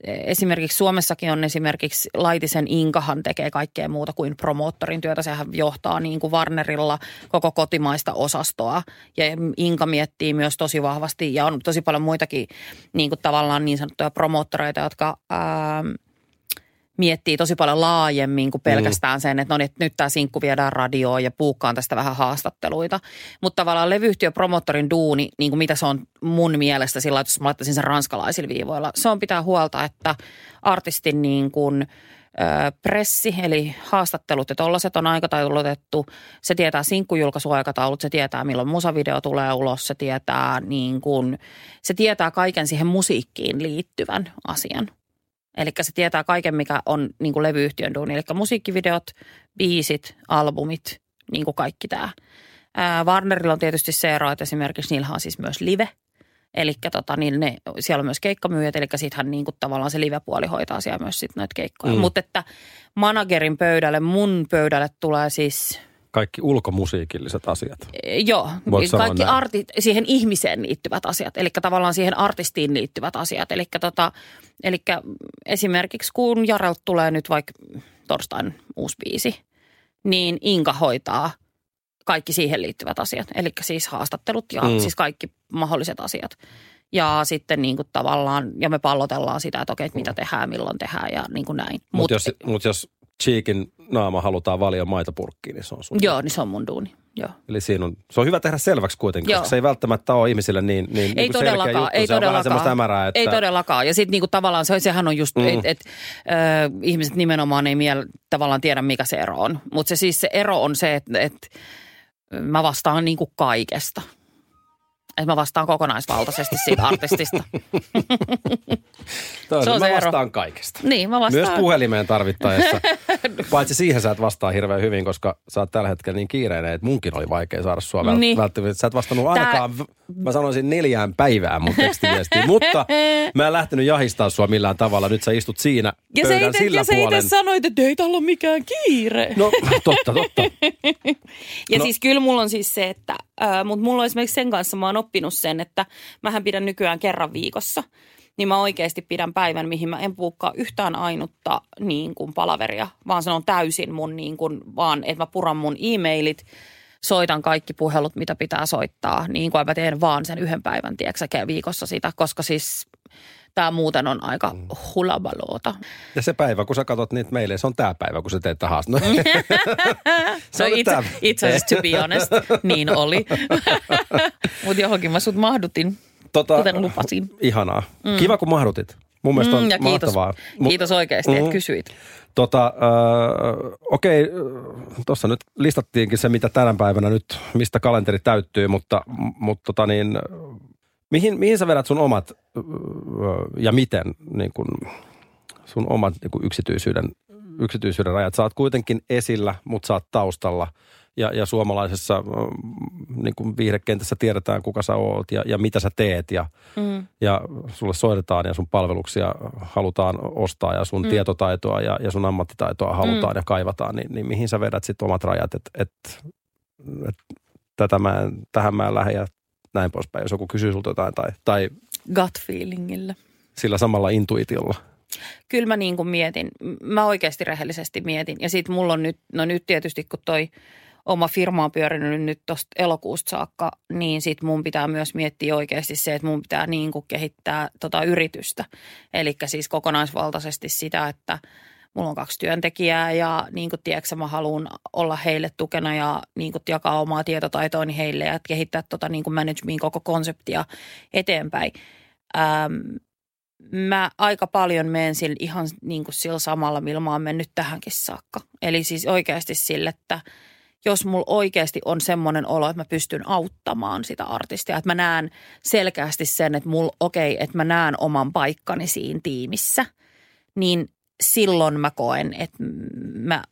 esimerkiksi Suomessakin on esimerkiksi Laitisen Inkahan tekee kaikkea muuta kuin promoottorin työtä. Sehän johtaa niin kuin Warnerilla koko kotimaista osastoa ja Inka miettii myös tosi vahvasti ja on tosi paljon muitakin niin kuin tavallaan niin sanottuja promoottoreita, jotka ää, miettii tosi paljon laajemmin kuin pelkästään mm. sen, että no niin, nyt tämä sinkku viedään radioon ja puukkaan tästä vähän haastatteluita. Mutta tavallaan levyyhtiöpromottorin duuni, niin kuin mitä se on mun mielestä sillä jos mä laittaisin sen ranskalaisilla viivoilla, se on pitää huolta, että artistin niin kuin, ö, pressi, eli haastattelut ja tollaset on aikataulutettu. Se tietää sinkkujulkaisuaikataulut, se tietää milloin musavideo tulee ulos, se tietää, niin kuin, se tietää kaiken siihen musiikkiin liittyvän asian. Eli se tietää kaiken, mikä on niin kuin levyyhtiön duuni. Eli musiikkivideot, biisit, albumit, niin kuin kaikki tämä. Warnerilla on tietysti se ero, että esimerkiksi niillä on siis myös live. Eli tota, niin ne, siellä on myös keikkamyyjät, eli sittenhän niin kuin tavallaan se live-puoli hoitaa siellä myös sit noita keikkoja. Mm. Mutta että managerin pöydälle, mun pöydälle tulee siis kaikki ulkomusiikilliset asiat. E, joo, kaikki arti, siihen ihmiseen liittyvät asiat, eli tavallaan siihen artistiin liittyvät asiat. Eli tota, esimerkiksi kun Jarelt tulee nyt vaikka torstain uusi biisi, niin Inka hoitaa kaikki siihen liittyvät asiat. Eli siis haastattelut ja mm. siis kaikki mahdolliset asiat. Ja sitten niin kuin tavallaan, ja me pallotellaan sitä, että okei, että mitä tehdään, milloin tehdään ja niin kuin näin. Mutta mut jos, mut jos Cheekin naama halutaan valia maitopurkkiin, niin se on sun. Joo, niin se on mun duuni. Joo. Eli siinä on, se on hyvä tehdä selväksi kuitenkin, Joo. koska se ei välttämättä ole ihmisille niin, niin, ei niin todellakaan, juttu. Ei se todellakaan. on hämärää, että... Ei todellakaan. Ja sitten niinku tavallaan se, sehän on just, mm. että et, äh, ihmiset nimenomaan ei miel, tavallaan tiedä, mikä se ero on. Mutta se siis se ero on se, että et, mä vastaan niinku kaikesta – että mä vastaan kokonaisvaltaisesti siitä artistista. se on mä se vastaan ero. kaikesta. Niin, mä vastaan. Myös puhelimeen tarvittaessa. Paitsi siihen sä et vastaa hirveän hyvin, koska sä oot tällä hetkellä niin kiireinen, että munkin oli vaikea saada sua niin. välttämättä. Sä et vastannut ainakaan, Tää... mä sanoisin neljään päivään mun tekstiviestiin. Mutta mä en lähtenyt jahistaa sua millään tavalla. Nyt sä istut siinä ja pöydän ite, sillä ja puolen. Ja sä sanoit, että ei tällä ole mikään kiire. No, totta, totta. ja no. siis kyllä mulla on siis se, että, mutta mulla on esimerkiksi sen kanssa, mä oon oppinut sen, että mähän pidän nykyään kerran viikossa. Niin mä oikeasti pidän päivän, mihin mä en puukkaa yhtään ainutta niin kuin palaveria, vaan se on täysin mun niin kuin, vaan että mä puran mun e-mailit, soitan kaikki puhelut, mitä pitää soittaa, niin kuin mä teen vaan sen yhden päivän, tiedätkö, viikossa sitä, koska siis tämä muuten on aika mm. hulabaloota. Ja se päivä, kun sä katsot niitä meille, se on tämä päivä, kun sä teet tähän no. se on itse, itse asiassa, to be honest, niin oli. Mutta johonkin mä sut mahdutin, tota, kuten lupasin. Ihanaa. Mm. Kiva, kun mahdutit. Mun mielestä on mm, ja kiitos, mahtavaa. Kiitos oikeasti, mm, että kysyit. Tota, äh, okei, tuossa nyt listattiinkin se, mitä tänä päivänä nyt, mistä kalenteri täyttyy, mutta, mutta tota niin, Mihin, mihin sä vedät sun omat ja miten niin kun, sun omat niin kun yksityisyyden, yksityisyyden rajat? Sä oot kuitenkin esillä, mutta sä oot taustalla ja, ja suomalaisessa niin kuin viihdekentässä tiedetään, kuka sä oot ja, ja mitä sä teet ja, mm. ja sulle soitetaan ja sun palveluksia halutaan ostaa ja sun mm. tietotaitoa ja, ja sun ammattitaitoa halutaan mm. ja kaivataan, niin, niin mihin sä vedät sitten omat rajat, että et, et, tätä mä en, tähän mä en lähde ja näin poispäin, jos joku kysyy sulta jotain tai, tai gut feelingillä. Sillä samalla intuitiolla. Kyllä mä niin kuin mietin, mä oikeasti rehellisesti mietin. Ja sitten mulla on nyt, no nyt tietysti kun toi oma firma on pyörinyt nyt tuosta elokuusta saakka, niin sit mun pitää myös miettiä oikeasti se, että mun pitää niin kuin kehittää tota yritystä. Eli siis kokonaisvaltaisesti sitä, että – mulla on kaksi työntekijää ja niin kuin tiedätkö, mä haluan olla heille tukena ja niin kuin jakaa omaa tietotaitoani heille ja kehittää tota niin kuin managemin koko konseptia eteenpäin. Ähm, mä aika paljon menen sillä ihan niin kuin sillä samalla, millä mä oon mennyt tähänkin saakka. Eli siis oikeasti sille, että jos mulla oikeasti on semmoinen olo, että mä pystyn auttamaan sitä artistia, että mä näen selkeästi sen, että mulla, okei, okay, että mä näen oman paikkani siinä tiimissä, niin silloin mä koen, että mä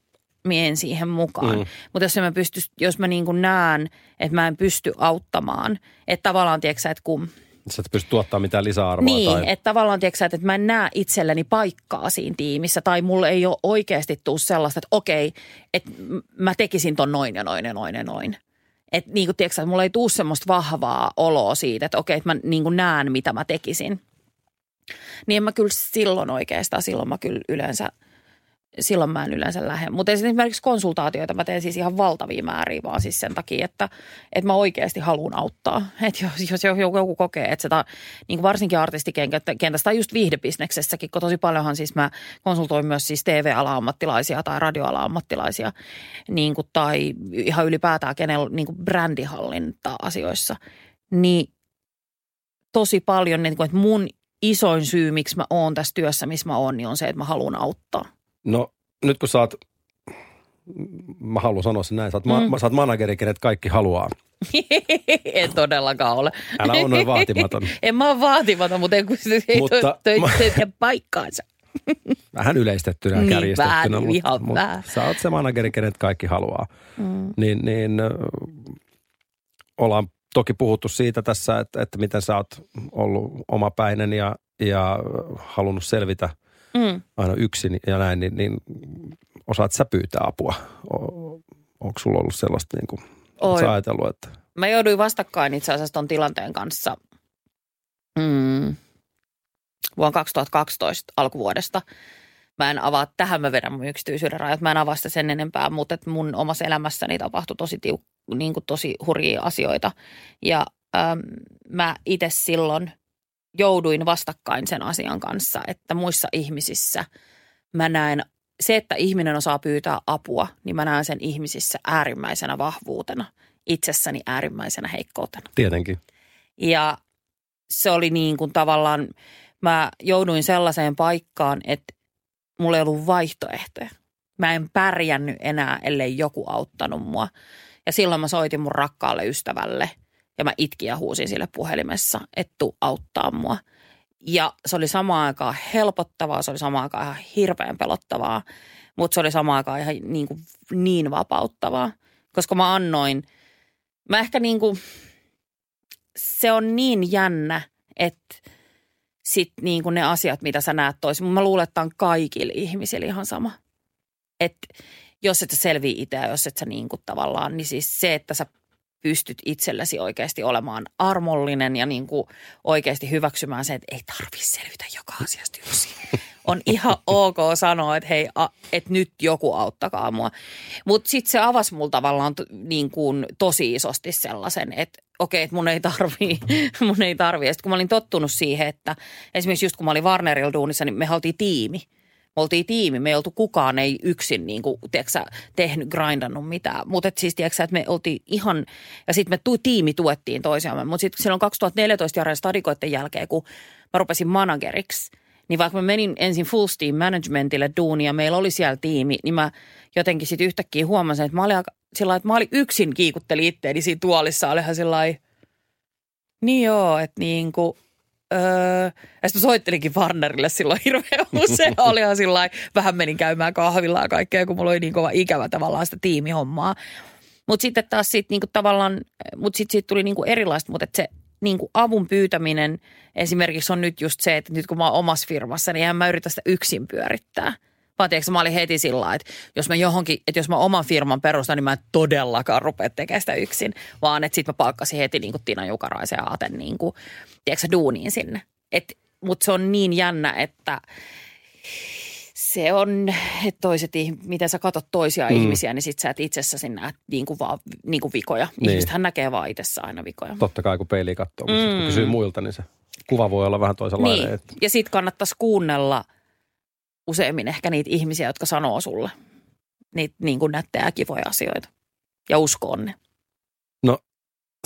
mien siihen mukaan. Mm. Mutta jos mä pysty, jos mä niin kuin näen, että mä en pysty auttamaan, että tavallaan tiedätkö että kun... Sä et pysty tuottaa mitään lisäarvoa. Niin, tai... että tavallaan tiedätkö että mä en näe itselleni paikkaa siinä tiimissä tai mulle ei ole oikeasti tuu sellaista, että okei, että mä tekisin ton noin ja noin ja noin ja noin. Että niin kuin tiedätkö, että mulla ei tuu semmoista vahvaa oloa siitä, että okei, että mä niin kuin näen, mitä mä tekisin. Niin mä kyllä silloin oikeastaan, silloin mä kyllä yleensä, silloin mä en yleensä lähde. Mutta esimerkiksi konsultaatioita mä teen siis ihan valtavia määriä vaan siis sen takia, että, että mä oikeasti haluan auttaa. Että jos, jos joku kokee, että sitä niin varsinkin artistikentässä tai just viihdebisneksessäkin, kun tosi paljonhan siis mä konsultoin myös siis TV-ala-ammattilaisia tai radioala-ammattilaisia niin kuin, tai ihan ylipäätään kenellä niin kuin brändihallinta-asioissa, niin tosi paljon, niin kuin, että mun isoin syy, miksi mä oon tässä työssä, missä mä oon, niin on se, että mä haluan auttaa. No nyt kun sä oot, mä haluan sanoa sen näin, sä oot, mm. ma, sä oot manageri, kenet kaikki haluaa. en todellakaan ole. Älä ole noin vaatimaton. en mä ole vaatimaton, mutta ei, kun se ei mutta, toi, toi, toi, paikkaansa. vähän yleistettynä ja Niin, kärjistettynä, vähän, mutta, vähän. sä oot se manageri, kenet kaikki haluaa. Mm. Niin, niin ollaan toki puhuttu siitä tässä, että, että miten sä oot ollut omapäinen ja, ja halunnut selvitä Mm. aina yksin ja näin, niin, niin osaat sä pyytää apua? O- Onko sulla ollut sellaista, niin kuin, Oi. sä ajatellut, että Mä jouduin vastakkain itse asiassa ton tilanteen kanssa mm, vuonna 2012 alkuvuodesta. Mä en avaa, tähän mä vedän mun yksityisyyden rajat, mä en avaa sitä sen enempää, mutta mun omassa elämässäni tapahtui tosi, tiu, niin kuin tosi hurjia asioita. Ja äm, mä itse silloin jouduin vastakkain sen asian kanssa, että muissa ihmisissä mä näen, se, että ihminen osaa pyytää apua, niin mä näen sen ihmisissä äärimmäisenä vahvuutena, itsessäni äärimmäisenä heikkoutena. tietenkin? Ja se oli niin kuin tavallaan, mä jouduin sellaiseen paikkaan, että mulla ei ollut vaihtoehtoja. Mä en pärjännyt enää, ellei joku auttanut mua. Ja silloin mä soitin mun rakkaalle ystävälle ja mä itkin ja huusin sille puhelimessa, että tuu auttaa mua. Ja se oli samaan aikaan helpottavaa, se oli samaan aikaan ihan hirveän pelottavaa, mutta se oli samaan aikaan ihan niin, kuin niin vapauttavaa. Koska mä annoin, mä ehkä niin kuin, se on niin jännä, että sit niin kuin ne asiat, mitä sä näet toisin. Mä luulen, että on kaikille ihmisille ihan sama. Että jos et sä selviä itse jos et sä niin kuin tavallaan, niin siis se, että sä pystyt itsellesi oikeasti olemaan armollinen ja niin kuin oikeasti hyväksymään se, että ei tarvi selvitä joka asiasta yksin. On ihan ok sanoa, että hei, a, että nyt joku auttakaa mua. Mutta sitten se avasi mulla tavallaan t- niin kuin tosi isosti sellaisen, että okei, että mun ei tarvii, mun ei tarvii. Ja sit kun mä olin tottunut siihen, että esimerkiksi just kun mä olin Warnerilla duunissa, niin me oltiin tiimi. Me oltiin tiimi, me ei oltu kukaan ei yksin niin kuin, tiedätkö, tehnyt, grindannut mitään. Mutta siis, tiedätkö, että me oltiin ihan, ja sitten me tu, tiimi tuettiin toisiamme. Mutta sitten silloin 2014 Jaren stadikoiden jälkeen, kun mä rupesin manageriksi, niin vaikka mä menin ensin full steam managementille duunia, meillä oli siellä tiimi, niin mä jotenkin sitten yhtäkkiä huomasin, että mä olin aika, sillä että mä olin yksin kiikutteli itteeni siinä tuolissa, olihan sillä niin joo, että niin kuin, öö, ja sitten soittelinkin Warnerille silloin hirveän usein. Olihan sillä lailla, vähän menin käymään kahvilla ja kaikkea, kun mulla oli niin kova ikävä tavallaan sitä tiimihommaa. Mutta sitten taas sit niinku tavallaan, mutta sitten siitä tuli niinku erilaista, mutta se niinku avun pyytäminen esimerkiksi on nyt just se, että nyt kun mä oon omassa firmassa, niin en mä yritä sitä yksin pyörittää. Vaan tiedätkö, mä olin heti sillä että jos mä johonkin, että jos mä oman firman perustan, niin mä en todellakaan rupea tekemään sitä yksin. Vaan että sit mä palkkasin heti niin kuin Tina Jukaraisen ja Aten niin kuin, tiedätkö, duuniin sinne. Mutta se on niin jännä, että se on, että toiset, miten sä katot toisia mm. ihmisiä, niin sit sä et itsessäsi näe niin kuin vaan niin kuin vikoja. Niin. Ihmisethän näkee vaan itsessä aina vikoja. Totta kai kun peiliä katsoo, mutta mm. kun Mm. kysyy muilta, niin se kuva voi olla vähän toisenlainen. Niin, Että, ja sitten kannattaisi kuunnella useimmin ehkä niitä ihmisiä, jotka sanoo sulle niitä niin kuin nättejä ja kivoja asioita. Ja uskoon ne.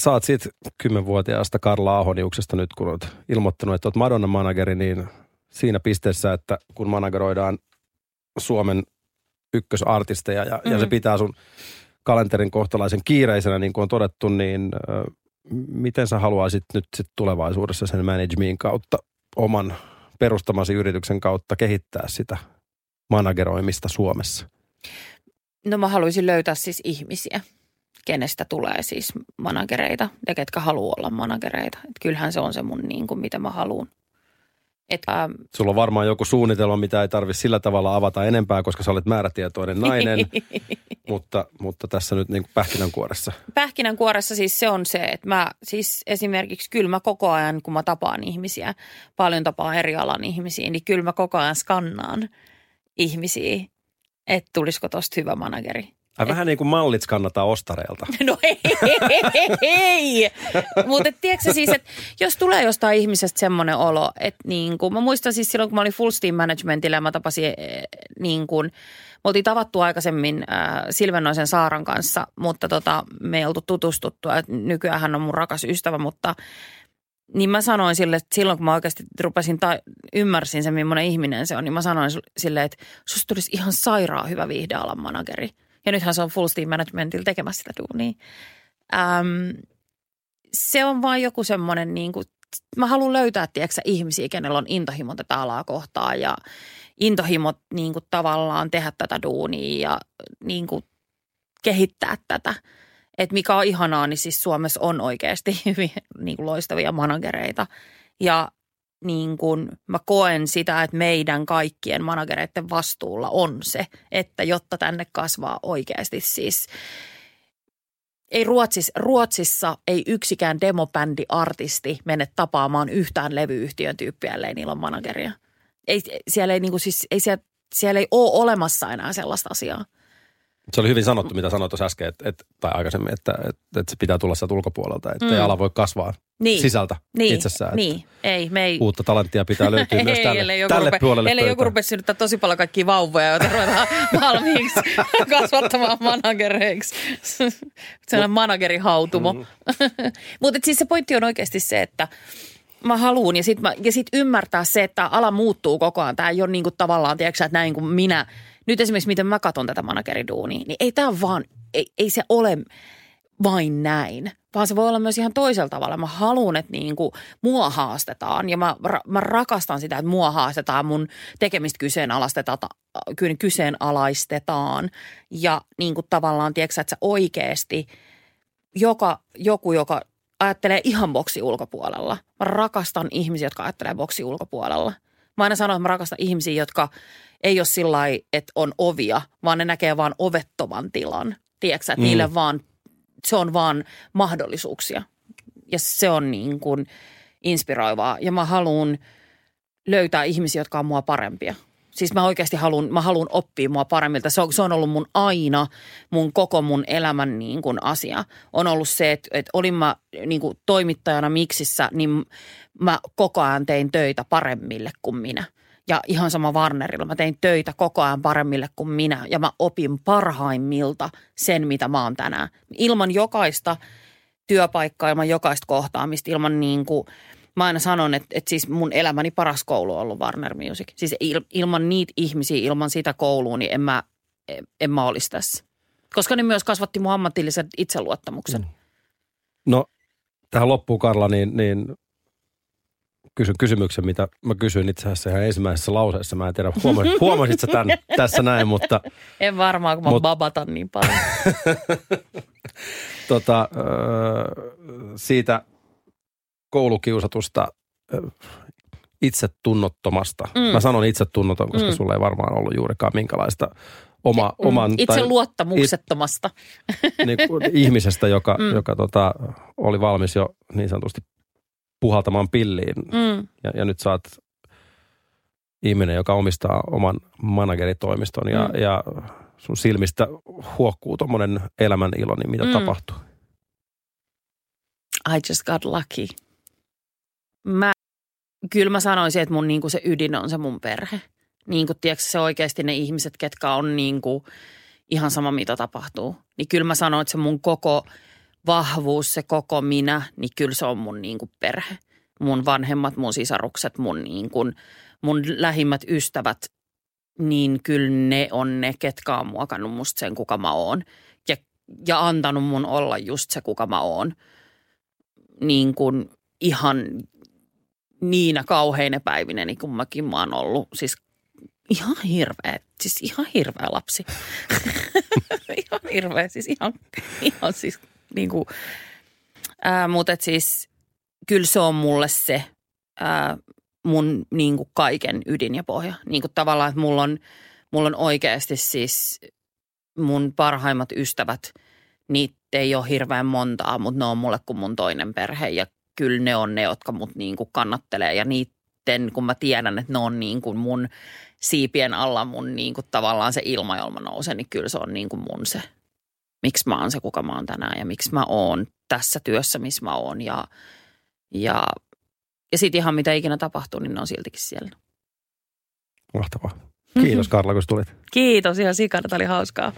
sä oot siitä kymmenvuotiaasta Karla Ahoniuksesta nyt, kun oot ilmoittanut, että oot Madonna manageri, niin siinä pisteessä, että kun manageroidaan Suomen ykkösartisteja ja, mm. ja se Mhm. pitää sun kalenterin kohtalaisen kiireisenä, niin kuin on todettu, niin ö, miten sä haluaisit nyt sit tulevaisuudessa sen managemin kautta oman perustamasi yrityksen kautta kehittää sitä manageroimista Suomessa? No mä haluaisin löytää siis ihmisiä, kenestä tulee siis managereita ja ketkä haluaa olla managereita. Et kyllähän se on se mun niin kuin, mitä mä haluan. Et, ähm, Sulla on varmaan joku suunnitelma, mitä ei tarvi sillä tavalla avata enempää, koska sä olet määrätietoinen nainen, mutta, mutta tässä nyt niin pähkinänkuoressa. pähkinänkuoressa siis se on se, että mä siis esimerkiksi kyllä mä koko ajan, kun mä tapaan ihmisiä, paljon tapaan eri alan ihmisiä, niin kyllä mä koko ajan skannaan ihmisiä, että tulisiko tosta hyvä manageri. Ai vähän niin kuin mallit kannattaa ostareilta. No ei, ei. Mutta tiedätkö siis, että jos tulee jostain ihmisestä semmoinen olo, että niin kuin, mä muistan siis silloin, kun mä olin full steam managementilla ja mä tapasin eh, niin kuin, me oltiin tavattu aikaisemmin äh, Silvennoisen Saaran kanssa, mutta tota, me ei oltu tutustuttu. Et nykyään hän on mun rakas ystävä, mutta niin mä sanoin sille, että silloin kun mä oikeasti rupesin tai ymmärsin sen, millainen ihminen se on, niin mä sanoin sille, että susta tulisi ihan sairaan hyvä viihdealan manageri. Ja nythän se on full steam managementilla tekemässä sitä duunia. Äm, se on vaan joku semmoinen niin kuin, mä haluan löytää, tiedätkö, ihmisiä, kenellä on intohimo tätä alaa kohtaan ja, intohimot niin kuin tavallaan tehdä tätä duunia ja niin kuin kehittää tätä. Et mikä on ihanaa, niin siis Suomessa on oikeasti hyvin niin kuin loistavia managereita. Ja niin kuin mä koen sitä, että meidän kaikkien managereiden vastuulla on se, että jotta tänne kasvaa oikeasti siis ei Ruotsis, Ruotsissa ei yksikään demobändi-artisti mene tapaamaan yhtään levyyhtiön tyyppiä, ellei niillä on manageria. Ei, siellä ei, niin kuin siis, ei siellä, siellä ei ole olemassa enää sellaista asiaa. Se oli hyvin sanottu, mitä sanoit tuossa äsken, että, että, tai aikaisemmin, että, että, että se pitää tulla sieltä ulkopuolelta, että mm. ei ala voi kasvaa niin. sisältä niin. itsessään. Niin, ei, me ei. Uutta talenttia pitää löytyä myös tälle, ei, tälle rupe, puolelle Eli joku rupesi synnyttää tosi paljon kaikkia vauvoja, joita ruvetaan valmiiksi kasvattamaan managereiksi. Sellainen managerihautumo. Mm. Mutta siis se pointti on oikeasti se, että mä haluan ja sitten sit ymmärtää se, että ala muuttuu koko ajan. Tämä ei ole niin kuin tavallaan, tiedätkö, että näin kuin minä, nyt esimerkiksi miten mä katson tätä manageriduunia, niin ei tämä vaan, ei, ei se ole vain näin, vaan se voi olla myös ihan toisella tavalla. Mä haluan, että niin kuin mua haastetaan ja mä, mä rakastan sitä, että mua haastetaan, mun tekemistä kyseenalaistetaan, kyseenalaistetaan ja niin kuin tavallaan, tiedätkö, että sä oikeasti joka, joku, joka ajattelee ihan boksi ulkopuolella. Mä rakastan ihmisiä, jotka ajattelee boksi ulkopuolella. Mä aina sanon, että mä rakastan ihmisiä, jotka ei ole sillä että on ovia, vaan ne näkee vaan ovettoman tilan. Tiedätkö, että mm. niille vaan, se on vaan mahdollisuuksia. Ja se on niin kuin inspiroivaa. Ja mä haluan löytää ihmisiä, jotka on mua parempia – Siis mä oikeasti haluan, mä haluan oppia mua paremmilta. Se on, se on ollut mun aina, mun koko mun elämän niin kuin asia. On ollut se, että, että olin mä niin kuin toimittajana Miksissä, niin mä koko ajan tein töitä paremmille kuin minä. Ja ihan sama Warnerilla, mä tein töitä koko ajan paremmille kuin minä. Ja mä opin parhaimmilta sen, mitä mä oon tänään. Ilman jokaista työpaikkaa, ilman jokaista kohtaamista, ilman niin kuin – mä aina sanon, että, että siis mun elämäni paras koulu on ollut Warner Music. Siis il, ilman niitä ihmisiä, ilman sitä koulua, niin en mä, en mä olisi tässä. Koska ne myös kasvatti mun ammatillisen itseluottamuksen. Mm. No, tähän loppuun Karla, niin, niin kysyn kysymyksen, mitä mä kysyin itse asiassa ihan ensimmäisessä lauseessa. Mä en tiedä, huomasit, huomasit sä tämän tässä näin, mutta... En varmaan, kun mä mut, babatan niin paljon. tota, siitä koulukiusatusta itsetunnottomasta. Mm. Mä sanon itsetunnoton, koska mm. sulla ei varmaan ollut juurikaan minkälaista oma, mm. oman... Itse luottamuksettomasta. It, niin kuin, ihmisestä, joka, mm. joka tota, oli valmis jo niin sanotusti puhaltamaan pilliin. Mm. Ja, ja nyt saat ihminen, joka omistaa oman manageritoimiston ja, mm. ja sun silmistä huokkuu tuommoinen elämän ilo, niin mitä mm. tapahtuu? I just got lucky mä, kyllä mä sanoisin, että mun niin kuin se ydin on se mun perhe. Niin kuin, tiedätkö, se oikeasti ne ihmiset, ketkä on niin kuin, ihan sama mitä tapahtuu. Niin kyllä mä sanoin, että se mun koko vahvuus, se koko minä, niin kyllä se on mun niin kuin perhe. Mun vanhemmat, mun sisarukset, mun, niin kuin, mun lähimmät ystävät, niin kyllä ne on ne, ketkä on muokannut musta sen, kuka mä oon. Ja, ja antanut mun olla just se, kuka mä oon. Niin kuin ihan niinä kauheina päivinä, niin kuin mäkin mä oon ollut. Siis ihan hirveä, siis ihan hirveä lapsi. ihan hirveä, siis ihan, ihan siis niin kuin, ää, mutta siis kyllä se on mulle se ää, mun niin kuin kaiken ydin ja pohja. Niin kuin tavallaan, että mulla on, mulla on oikeasti siis mun parhaimmat ystävät, niitä ei ole hirveän montaa, mutta ne on mulle kuin mun toinen perhe ja kyllä ne on ne, jotka mut niin kuin kannattelee ja niiden, kun mä tiedän, että ne on niin kuin mun siipien alla mun niin kuin tavallaan se ilma, nousen, niin kyllä se on niin kuin mun se, miksi mä oon se, kuka mä oon tänään ja miksi mä oon tässä työssä, missä mä oon ja, ja, ja sitten ihan mitä ikinä tapahtuu, niin ne on siltikin siellä. Mahtavaa. Kiitos Karla, kun tulit. Kiitos ihan sikana, tämä oli hauskaa.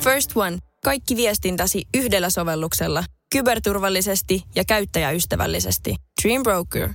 First One. Kaikki viestintäsi yhdellä sovelluksella. Kyberturvallisesti ja käyttäjäystävällisesti. Dream Broker.